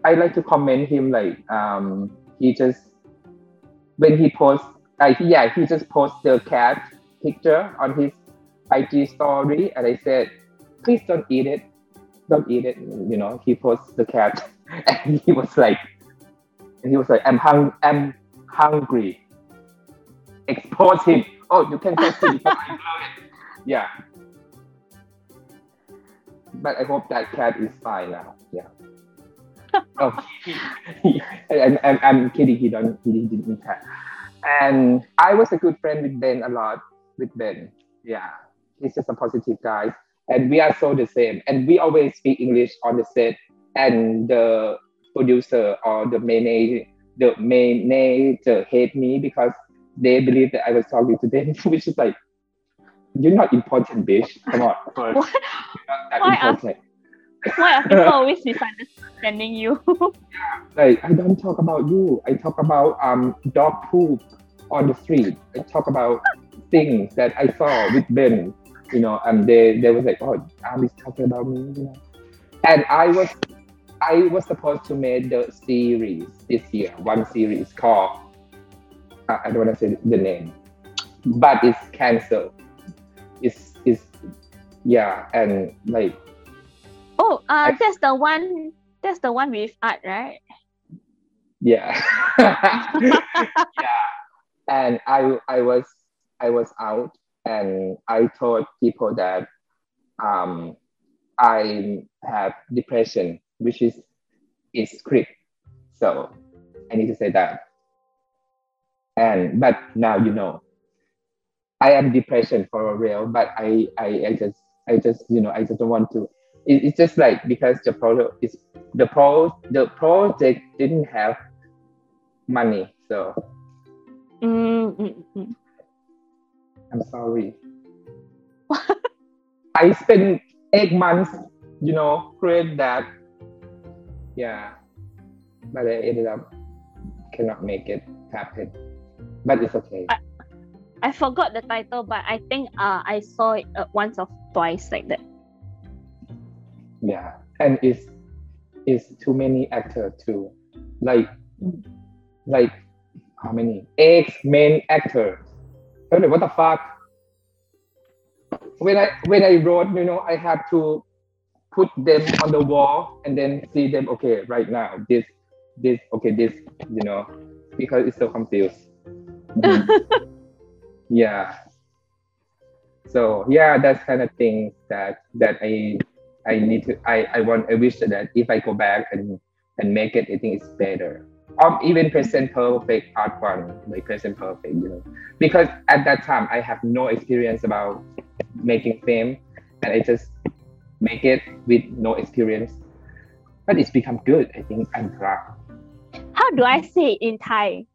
I like to comment him like um he just when he posts uh, yeah he just posts the cat picture on his IG story and I said please don't eat it. Don't eat it. You know he posts the cat and he was like and he was like I'm hung I'm hungry. Expose him. Oh you can love it yeah. But I hope that cat is fine now. Yeah. Oh, I'm, I'm, I'm kidding. He don't. He didn't eat cat. And I was a good friend with Ben a lot. With Ben, yeah, he's just a positive guy, and we are so the same. And we always speak English on the set. And the producer or the manager, the manager hate me because they believe that I was talking to them, which is like, you're not important, bitch. Come on, first. Why- You're not that why are- important. Why are people always misunderstanding you? like I don't talk about you. I talk about um dog poop on the street. I talk about things that I saw with Ben. You know, and they they was like, oh, is talking about me. You know, and I was I was supposed to make the series this year. One series called I I don't want to say the name, but it's canceled. It's it's yeah, and like oh, uh, I- that's the one. That's the one with art, right? yeah. Yeah. And i i was i was out and i told people that um i have depression which is is script so i need to say that. And but now you know. I am depression for real but i i, I just i just you know i just don't want to it, it's just like because the product is the pro the project didn't have money. So Mm, mm, mm. I'm sorry. I spent eight months, you know, create that. Yeah. But I ended up cannot make it happen. But it's okay. I forgot the title, but I think uh, I saw it uh, once or twice like that. Yeah. And it's it's too many actors too. Like like how many? Eight main actors. I like, what the fuck? When I when I wrote, you know, I had to put them on the wall and then see them, okay, right now, this, this, okay, this, you know, because it's so confused. Yeah. So yeah, that's kind of things that that I I need to I, I want I wish that if I go back and and make it, I think it's better. Or even present perfect art one, like present perfect, you know. Because at that time I have no experience about making film and I just make it with no experience. But it's become good. I think I'm proud. How do I say it in Thai?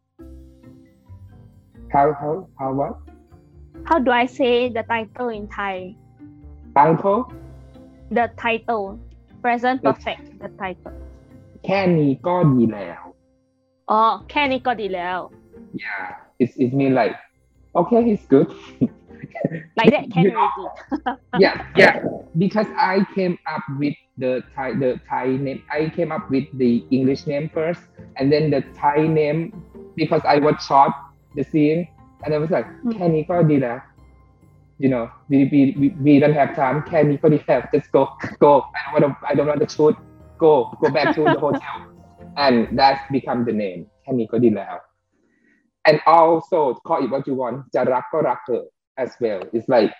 How how how what? How do I say the title in Thai? Uncle? The title. Present The- perfect. The title. แค่นี้ก็ดีแล้ว อ๋อแค่นี้ก็ดีแล้ว Yeah, it's it mean like, okay, it's good. like that can already. yeah, yeah. Because I came up with the Thai the Thai name. I came up with the English name first, and then the Thai name because I was short the scene, and I was like, Mm. แค่นี้ก็ดีแล้ว you know we we we, we don't have time แค่นี้ก็ดีแล้ว just go go I don't want to I don't want to shoot go go back to the hotel and that's become the name แค่นี้ก็ดีแล้ว and also call it what you want จะรักก็รักเถอะ as well it's like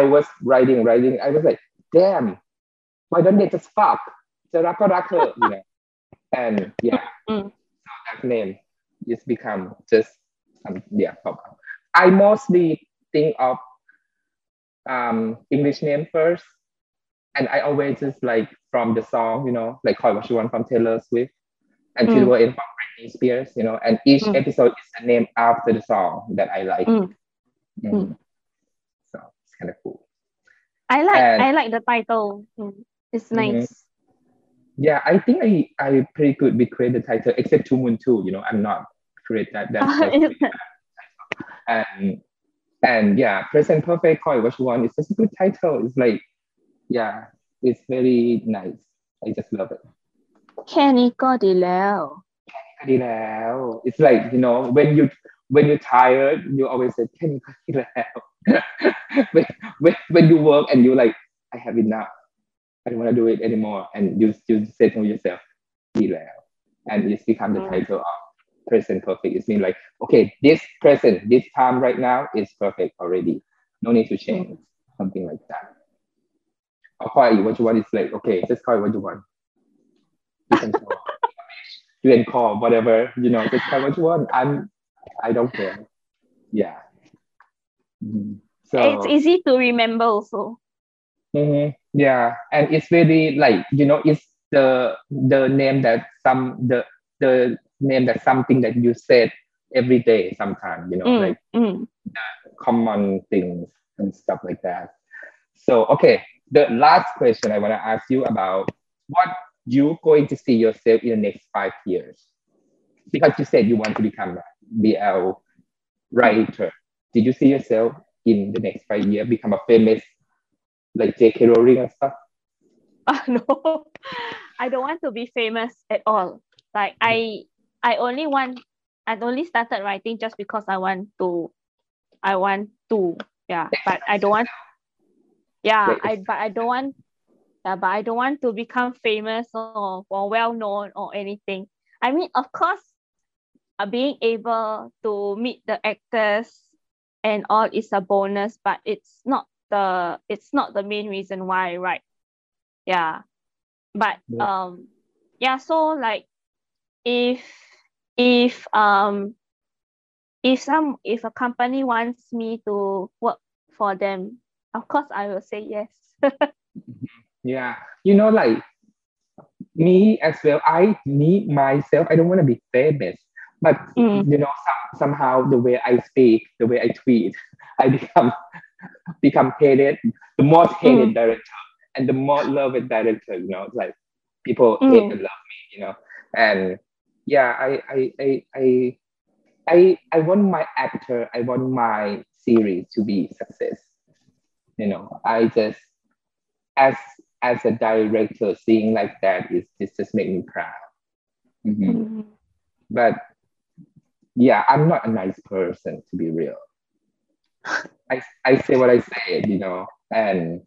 I was writing writing I was like damn why don't they just fuck จะรักก็รักเถอะ you know and yeah Mm. so that name is become just um, yeah pop up. I mostly think of um English name first and I always just like from the song you know like Call What You Want from Taylor Swift and Mm. Silver in from Britney Spears you know and each Mm. episode is a name after the song that I like Mm. Mhm. Mm. so it's kind of cool I like And- I like the title. Mm. It's Mhm. nice. yeah I think I I pretty good with create the title except Two Moon Two you know I'm not create that that and and yeah present perfect call it what you want it's just a good title it's like yeah it's very nice i just love it แค่นี้ก็ดีแล้ว ดีแล้ว it's like you know when you when you're tired you always say แค่นี้ก็ดีแล้ว when, when when you work and you like i have enough i don't want to do it anymore and you you say to yourself ดีแล้ว and it's become the Mm. title of present perfect. It's mean like okay this present this time right now is perfect already. No need to change. Something like that. I'll call it what you want it's like okay just call it what you want. You can call. You can call whatever you know just call what you want. I'm i don't care. Yeah. Mhm. so It's easy to remember also. Mhm. Yeah, and it's very like you know, it's the the name that some the the name that something that you said every day. Sometimes you know, Mm, like mm. common things and stuff like that. So okay, the last question I want to ask you about what you going to see yourself in the next five years, because you said you want to become a BL writer. Did you see yourself in the next five years become a famous like J.K. Rowling and stuff? no, I don't want to be famous at all. Like I, I only want, I only started writing just because I want to, I want to, yeah. But I don't want, yeah. I but I don't want, yeah. But I don't want to become famous or or well known or anything. I mean, of course, uh, being able to meet the actors and all is a bonus, but it's not the it's not the main reason why I write yeah but Yeah. um yeah so like if if um if some if a company wants me to work for them of course i will say yes Yeah, you know, like me as well. I me myself. I don't want to be famous, but Mm. you know, some, somehow the way I speak, the way I tweet, I become become hated. The most hated director and the more loved director. You know, like people hate Mm. and love me. You know, and yeah, I I I I I I want my actor. I want my series to be success. You know, I just as as a director, seeing like that is it just make me proud. Mhm. Mm. But yeah, I'm not a nice person to be real. I I say what I say, you know, and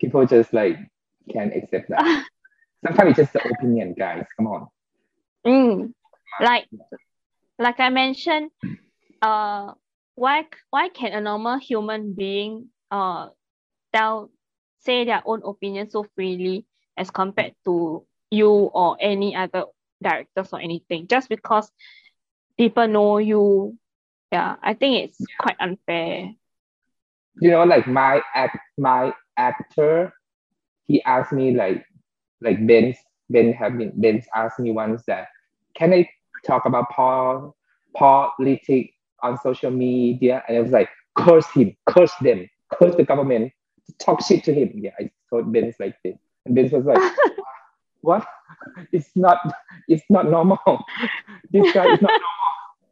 people just like can't accept that. Sometimes it's just the opinion, guys. Come on. Mm. like like i mentioned uh why why can a normal human being uh tell say their own opinion so freely as compared to you or any other directors or anything just because people know you yeah i think it's quite unfair You know, like my act my actor, he asked me like like Ben's Ben have been Ben's asked me once that can I talk about pol- politics on social media? And I was like, curse him, curse them, curse the government, talk shit to him. Yeah, I told Ben's like this. And Ben was like, what? It's not it's not normal. this guy is not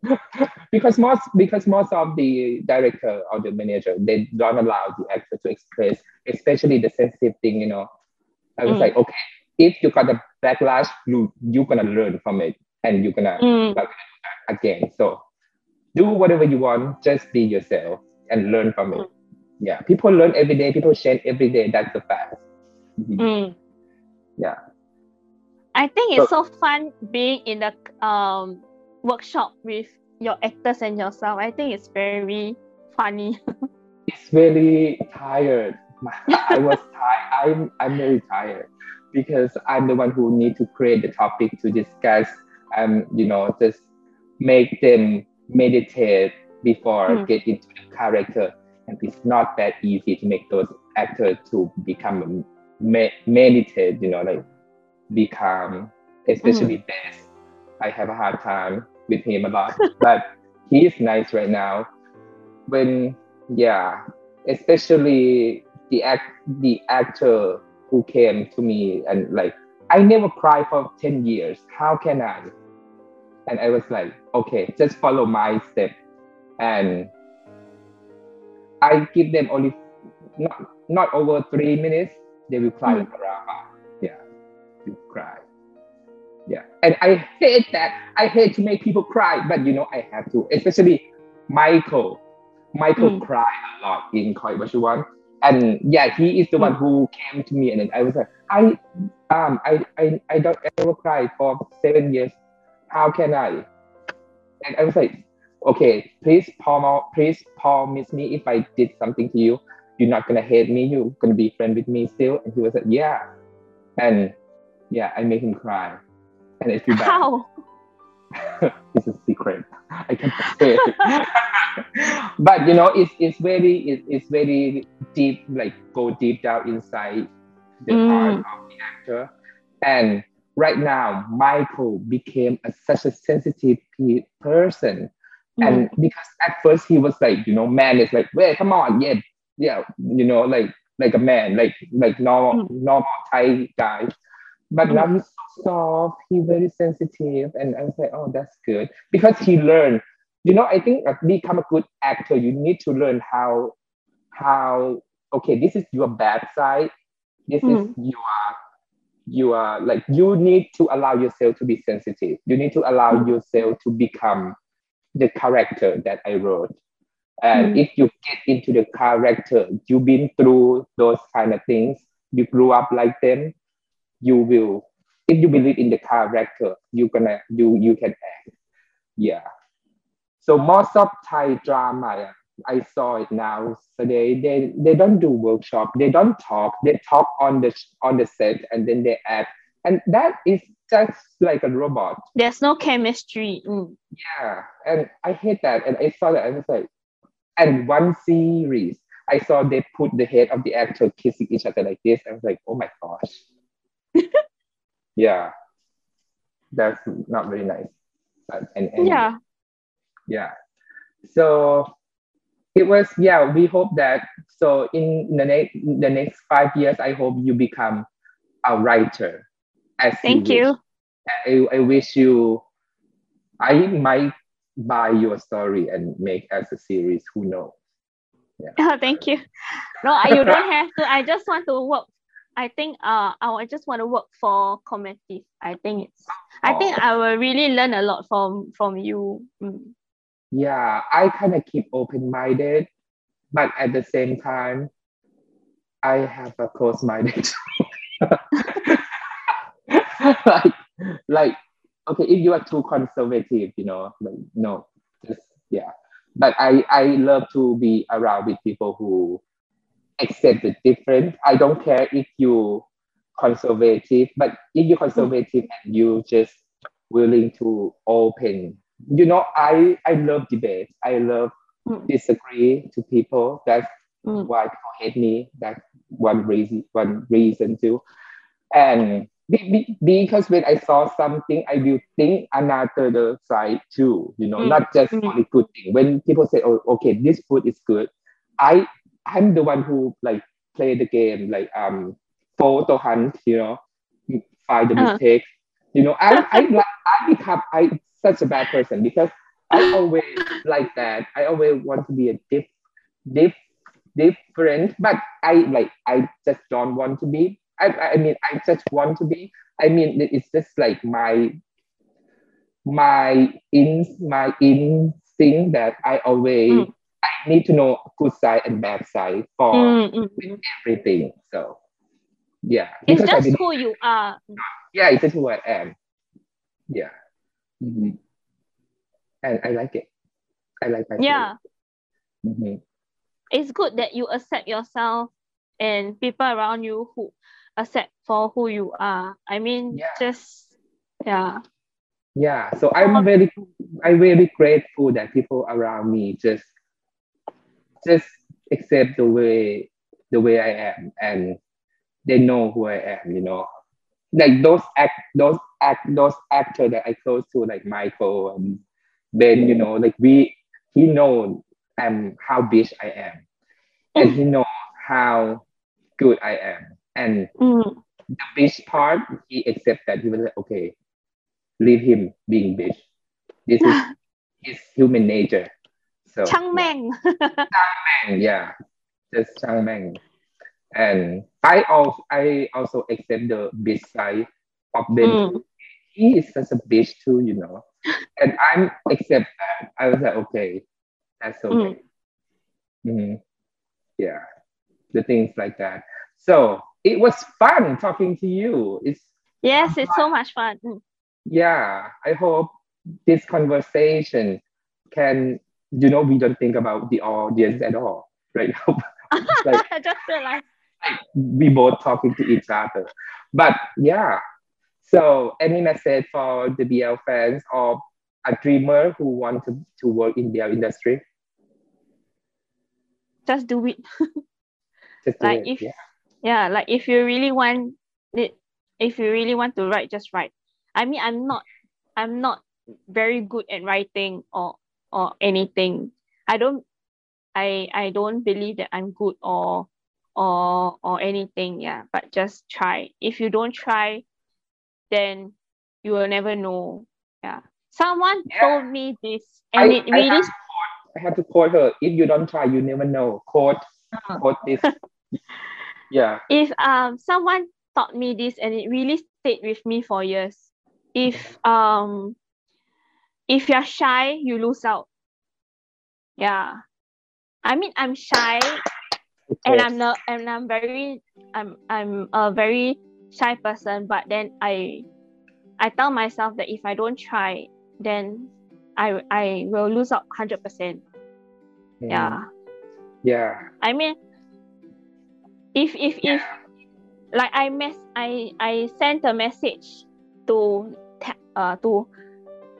normal. because most because most of the director or the manager they don't allow the actor to express, especially the sensitive thing. You know, I was Mm. like, okay, if you got a backlash, you you're gonna learn from it, and you're gonna Mm. not gonna do that again. So do whatever you want, just be yourself and learn from it. Yeah, people learn every day. People change every day. That's the fact. Mhm. Mm. Yeah. I think it's so fun being in the um workshop with your actors and yourself. I think it's very funny. it's really tired. I was tired. I'm I'm very tired because I'm the one who need to create the topic to discuss. Um, you know, just make them meditate before Mm. get into the character, and it's not that easy to make those actors to become me- meditate. You know, like become especially this. I have a hard time with him a lot, but he is nice right now. When yeah, especially the act the actor who came to me and like I never cried for 10 years. How can I? And I was like, okay, just follow my step. And I give them only not not over three minutes, they will cry a drama. Yeah. You cry. Yeah. And I hate that. I hate to make people cry, but you know I have to, especially Michael. Michael Mm. cried a lot in Koi Want. And yeah, he is the one who came to me and I was like, I um I I, I don't ever cry for seven years. How can I? And I was like, okay, please promise please promise me if I did something to you, you're not gonna hate me, you're gonna be friend with me still. And he was like, Yeah. And yeah, I made him cry. And I feel bad. How? it's a secret. I can't say it. but you know, it's it's very it's, it's very deep, like go deep down inside the Mm. heart of the actor. And right now, Michael became a, such a sensitive pe- person. And because at first he was like, you know, man is like, well, come on, yeah, yeah, you know, like like a man, like like normal normal Thai guy. But now he's so soft, he's very sensitive, and I was like, oh, that's good because he learned. You know, I think uh, become a good actor, you need to learn how how okay, this is your bad side. This is Mm. Your are like you need to allow yourself to be sensitive. You need to allow yourself to become the character that I wrote. And Mm. if you get into the character, you've been through those kind of things, you grew up like them, you will if you believe in the character, you're gonna you you can act. Yeah. So most of Thai drama, I saw it now. So they they they don't do workshop. They don't talk. They talk on the on the set and then they act. And that is just like a robot. There's no chemistry. Mm. Yeah, and I hate that. And I saw that. I was like, and one series, I saw they put the head of the actor kissing each other like this. I was like, oh my gosh. yeah, that's not very nice. But and, and Yeah. yeah. So it was yeah. We hope that so in the next the next five years, I hope you become a writer. As Thank wish. you. I, I wish you I might buy your story and make as a series. Who knows? yeah. Oh, thank you. No, I- you don't have to. I just want to work. I think uh I just want to work for Cometive. I think it's I think I will really learn a lot from from you. Mm. Yeah, I kind of keep open minded, but at the same time, I have a close minded. like, like, okay, if you are too conservative, you know, like, no, just, yeah. But I, I love to be around with people who accept the difference. I don't care if you conservative, but if you're conservative and you just willing to open, you know, I, I love debate. I love Mm. disagree to people. That's Mm. why people hate me. That's one reason, one reason too. And be, be, because when I saw something, I will think another side too. You know, Mm, not just mm. only good thing. When people say, "Oh, okay, this food is good," I I'm the one who like play the game, like um photo hunt. You know, find the Uh-huh. mistakes. You know, I I like I become I such a bad person because I always like that. I always want to be a diff, diff, different, but I like I just don't want to be. I I mean I just want to be. I mean it's just like my my in my instinct that I always Mm. I need to know good side and bad side for Mm, mm, mm. everything. So yeah, It's just who you are. yeah, it's just who I am. Yeah. Mhm. And I like it. I like myself. Yeah. Mhm. It's good that you accept yourself and people around you who accept for who you are. I mean, Yeah. just yeah. Yeah. So I'm very I'm very grateful that people around me just just accept the way the way I am and they know who I am, you know like those act those act those actors that I close to like Michael and Ben, you know, like we he knows um how bitch I am. And he mm. knows how good I am. And mm. the bitch part, he accept that he was like, okay, leave him being bitch. This is his human nature. So Chang Meng. Chang Meng, yeah. Just Chang Meng. And I also I also accept the bitch side of Ben. Mm. He is such a bitch too, you know. And I'm accept that. I was like, okay, that's okay. Mhm. Yeah, the things like that. So it was fun talking to you. It's Yes, it's so much fun. Mm. yeah. I hope this conversation can, you know, we don't think about the audience at all right now. like I just realized. We both talking to each other. But yeah. So any message for the BL fans or a dreamer who want to, to work in BL industry? Just do it. Just do Like it. if yeah. yeah, like if you really want it, if you really want to write, just write. I mean, I'm not, I'm not very good at writing or or anything. I don't, I I don't believe that I'm good or or or anything. Yeah, but just try. If you don't try, then you will never know. Yeah. Someone Yeah. told me this, and I, it I really have to quote, I have to quote her. If you don't try, you never know. Quote, Uh. quote this. yeah. if um someone taught me this and it really stayed with me for years if um if you're shy you lose out yeah i mean i'm shy and i'm not and i'm very i'm i'm a very shy person but then i i tell myself that if i don't try then i i will lose out 100% Mhm. yeah Yeah. I mean, if if if like I mess I I sent a message to uh to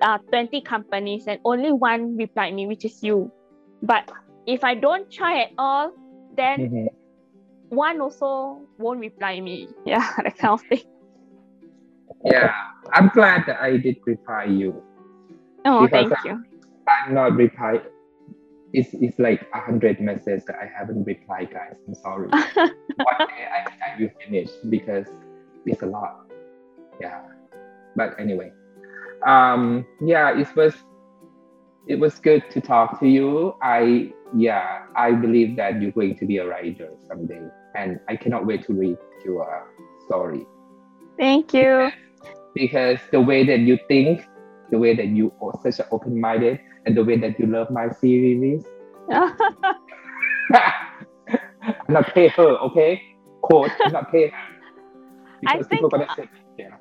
uh twenty companies and only one replied me, which is you. But if I don't try at all, then Mhm. one also won't reply me. Yeah, that kind of thing. Yeah. I'm glad that I did reply you. Oh, thank I- you. I'm not reply. It's, it's like a hundred messages that I haven't replied, guys. I'm sorry. One day I, I will finish because it's a lot. Yeah. But anyway, um, yeah, it was it was good to talk to you. I yeah, I believe that you're going to be a writer someday, and I cannot wait to read your uh, story Thank you. because the way that you think, the way that you are such an open-minded, and the way that you love my series. I'm not pay her, okay? Quote, I'm not pay her. I Because think- gonna say, yeah.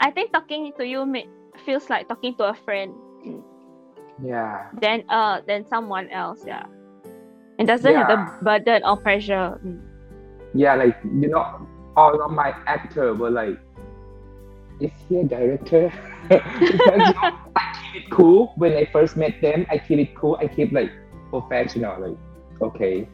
I think talking to you feels like talking to a friend Yeah. than uh than someone else. Yeah, it doesn't have the burden or pressure. Mm. Yeah, like you know, all of my actor were like, is he a director? because know, I keep it cool when I first met them. I keep it cool. I keep like professional, like okay,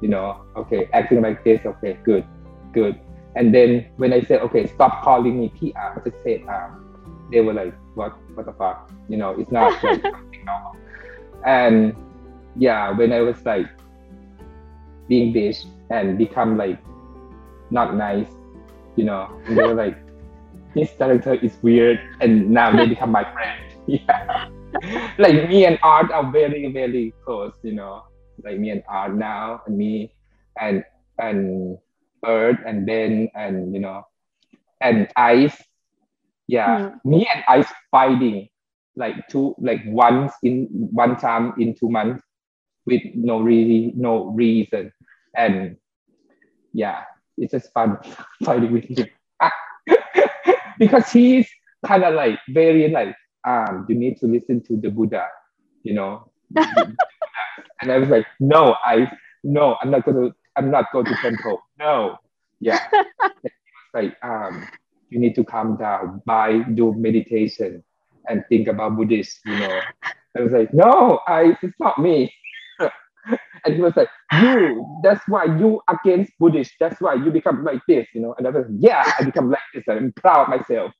you know, okay, acting like this. Okay, good, good. And then when I said, okay, stop calling me PR, i just say um, they were like, what, what the fuck? You know, it's not like something normal. And yeah, when I was like being bitch and become like not nice, you know, and they were like, this director is weird, and now they become my friend. Yeah, like me and Art are very, very close, you know. Like me and Art now, and me and and Earth and Ben and you know and Ice. Yeah, me and Ice fighting like two like once in one time in two months with no really no reason. And yeah, it's just fun fighting with him. because he's kind of like very like um you need to listen to the Buddha, you know. and I was like, no, I no, I'm not gonna I'm not going to temple. No. Yeah. like um you need to calm down by do meditation and think about Buddhist, you know. I was like, no, I it's not me. and he was like, you, that's why you against Buddhist. That's why you become like this, you know. And I was like, yeah, I become like this. I'm proud of myself.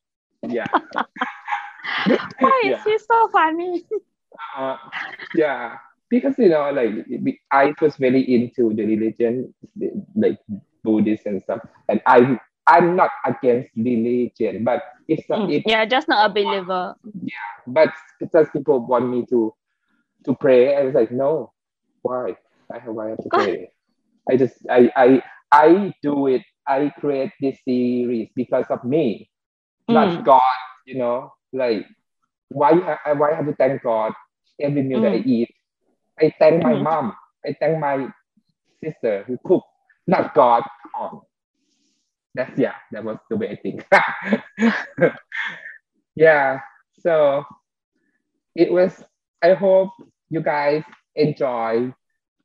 Yeah. Why is Yeah. he so funny? Uh, yeah, because you know, like I was very into the religion, like Buddhist and stuff, and I I'm not against religion, but it's not Mm, it, Yeah, just not a believer. Yeah, but because people want me to to pray, I was like, no, why? I have why I have to pray. I just I I I do it. I create this series because of me, not Mm. God. You know, like why I why I have to thank God every meal that I eat. I thank my Mm. mom. I thank my sister who cook, not God. Come on. That's yeah. That was the way I think. yeah. So it was. I hope you guys enjoy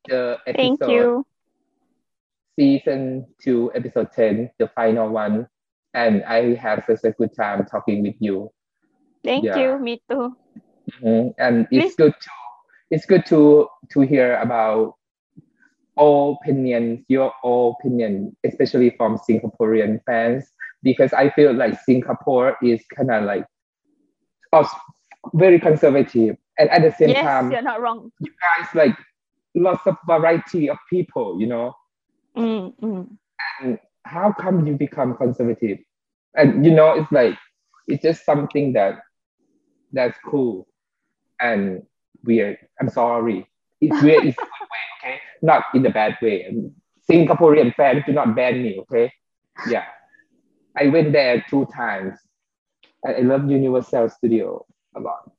the episode Thank you. season two, episode 10, the final one. And I had such a good time talking with you. Thank Yeah. you. Me too. Mhm. And it's Please- good to it's good to to hear about all opinions, your opinion, especially from Singaporean fans, because I feel like Singapore is kind of like us very conservative, and at the same yes, time, you're not wrong. You guys like lots of variety of people, you know. Mm, mm. and how come you become conservative and you know it's like it's just something that that's cool and weird i'm sorry it's weird it's a good way okay not in a bad way singaporean fans do not ban me okay yeah i went there two times i love universal studio a lot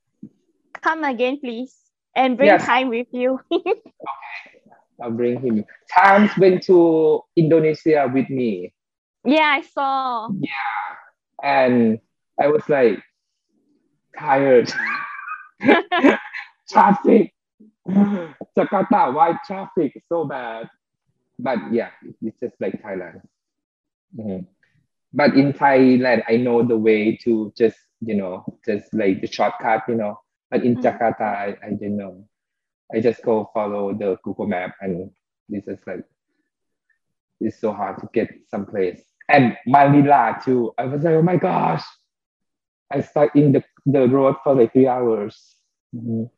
Come again, please. And bring Yes. time with you. Okay. I'll bring him times went to indonesia with me yeah, I saw. Yeah. And I was like tired. traffic, Jakarta, why traffic so bad? But yeah, it's just like Thailand. Mhm. But in Thailand, I know the way to just you know just like the shortcut, you know. But in Mm. Jakarta, I, I didn't know. I just go follow the Google map, and it's just like it's so hard to get someplace. And Manila too. I was like, oh my gosh, I stuck in the, the road for like three hours. Mhm.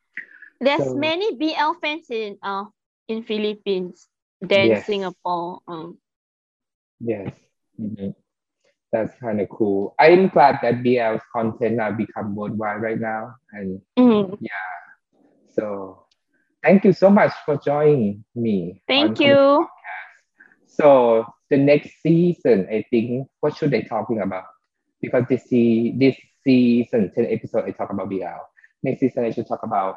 There's So- many BL fans in uh in Philippines than Yes. Singapore. Um, Yes. Mhm. That's kind of cool. I'm glad that BL's content now become worldwide right now. And mm. so thank you so much for joining me. Thank you. So the next season, I think, what should they talking about? Because this se- this season, 10 episode, I talk about BL. Next season, I should talk about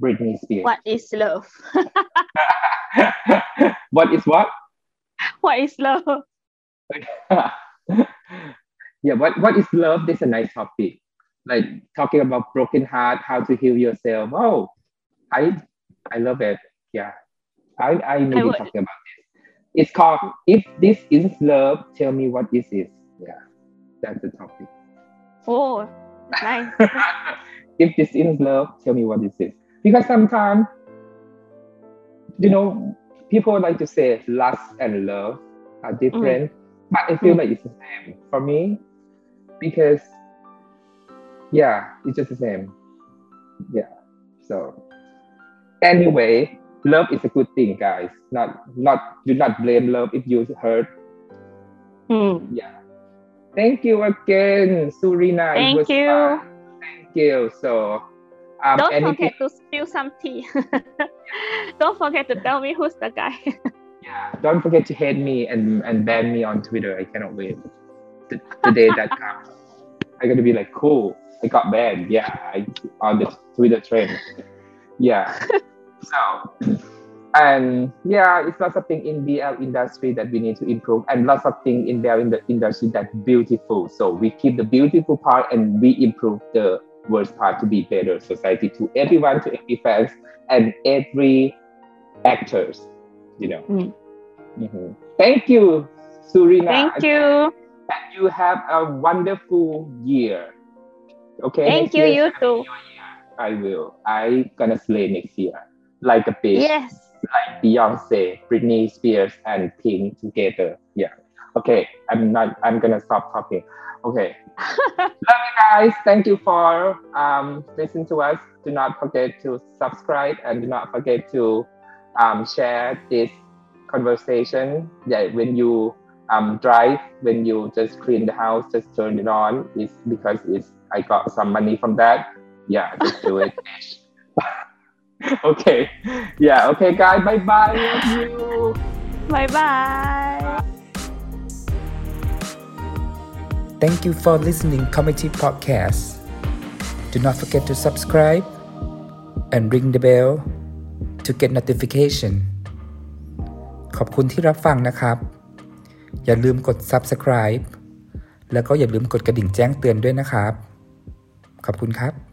Britney Spears. What is love? what is what? what is love? yeah, what, what is love? This is a nice topic. Like talking about broken heart, how to heal yourself. Oh, I I love it. Yeah. I, I may I be would. talking about this. It's called If This Is Love, Tell Me What This Is. Yeah. That's the topic. Oh, nice. if this is love, tell me what this it. Because sometimes, you know, people like to say lust and love are different, but I feel Mm. like it's the same for me because, yeah, it's just the same. Yeah. So, anyway, love is a good thing, guys. Not, not, do not blame love if you hurt. Mm. Yeah. Thank you again, Surina. Thank you. fun. Thank you. So um, Don't anything, forget to spill some tea. Don't forget to tell me who's the guy. yeah, don't forget to hate me and and ban me on Twitter. I cannot wait. The, the day that comes, I'm gonna be like, cool. I got banned. Yeah, I, on the Twitter trend. Yeah. so and yeah, it's lots of things in BL industry that we need to improve, and lots of things in BL in the industry that's beautiful. So we keep the beautiful part and we improve the worst part to be better society to everyone, to every fans and every actors. You know. Mm. Mhm. Thank you, Surina. Thank you. And you have a wonderful year. Okay. Thank you, year you too. I will. I gonna slay next year like a bitch Yes. like Beyonce, Britney Spears, and Pink together. Yeah. Okay. I'm not. I'm gonna stop talking. Okay. Love you guys. Thank you for um listening to us. Do not forget to subscribe and do not forget to um share this conversation. Yeah. When you um drive, when you just clean the house, just turn it on. It's because it's I got some money from that. Yeah. Just do it. okay. Yeah. Okay, guys. Bye bye. Love you. Bye bye. Thank you for listening Comedy Podcast. Do not forget to subscribe and ring the bell to get notification ขอบคุณที่รับฟังนะครับ อย่าลืมกด subscribe แล้วก็อย่าลืมกดกระดิ่งแจ้งเตือนด้วยนะครับ ขอบคุณครับ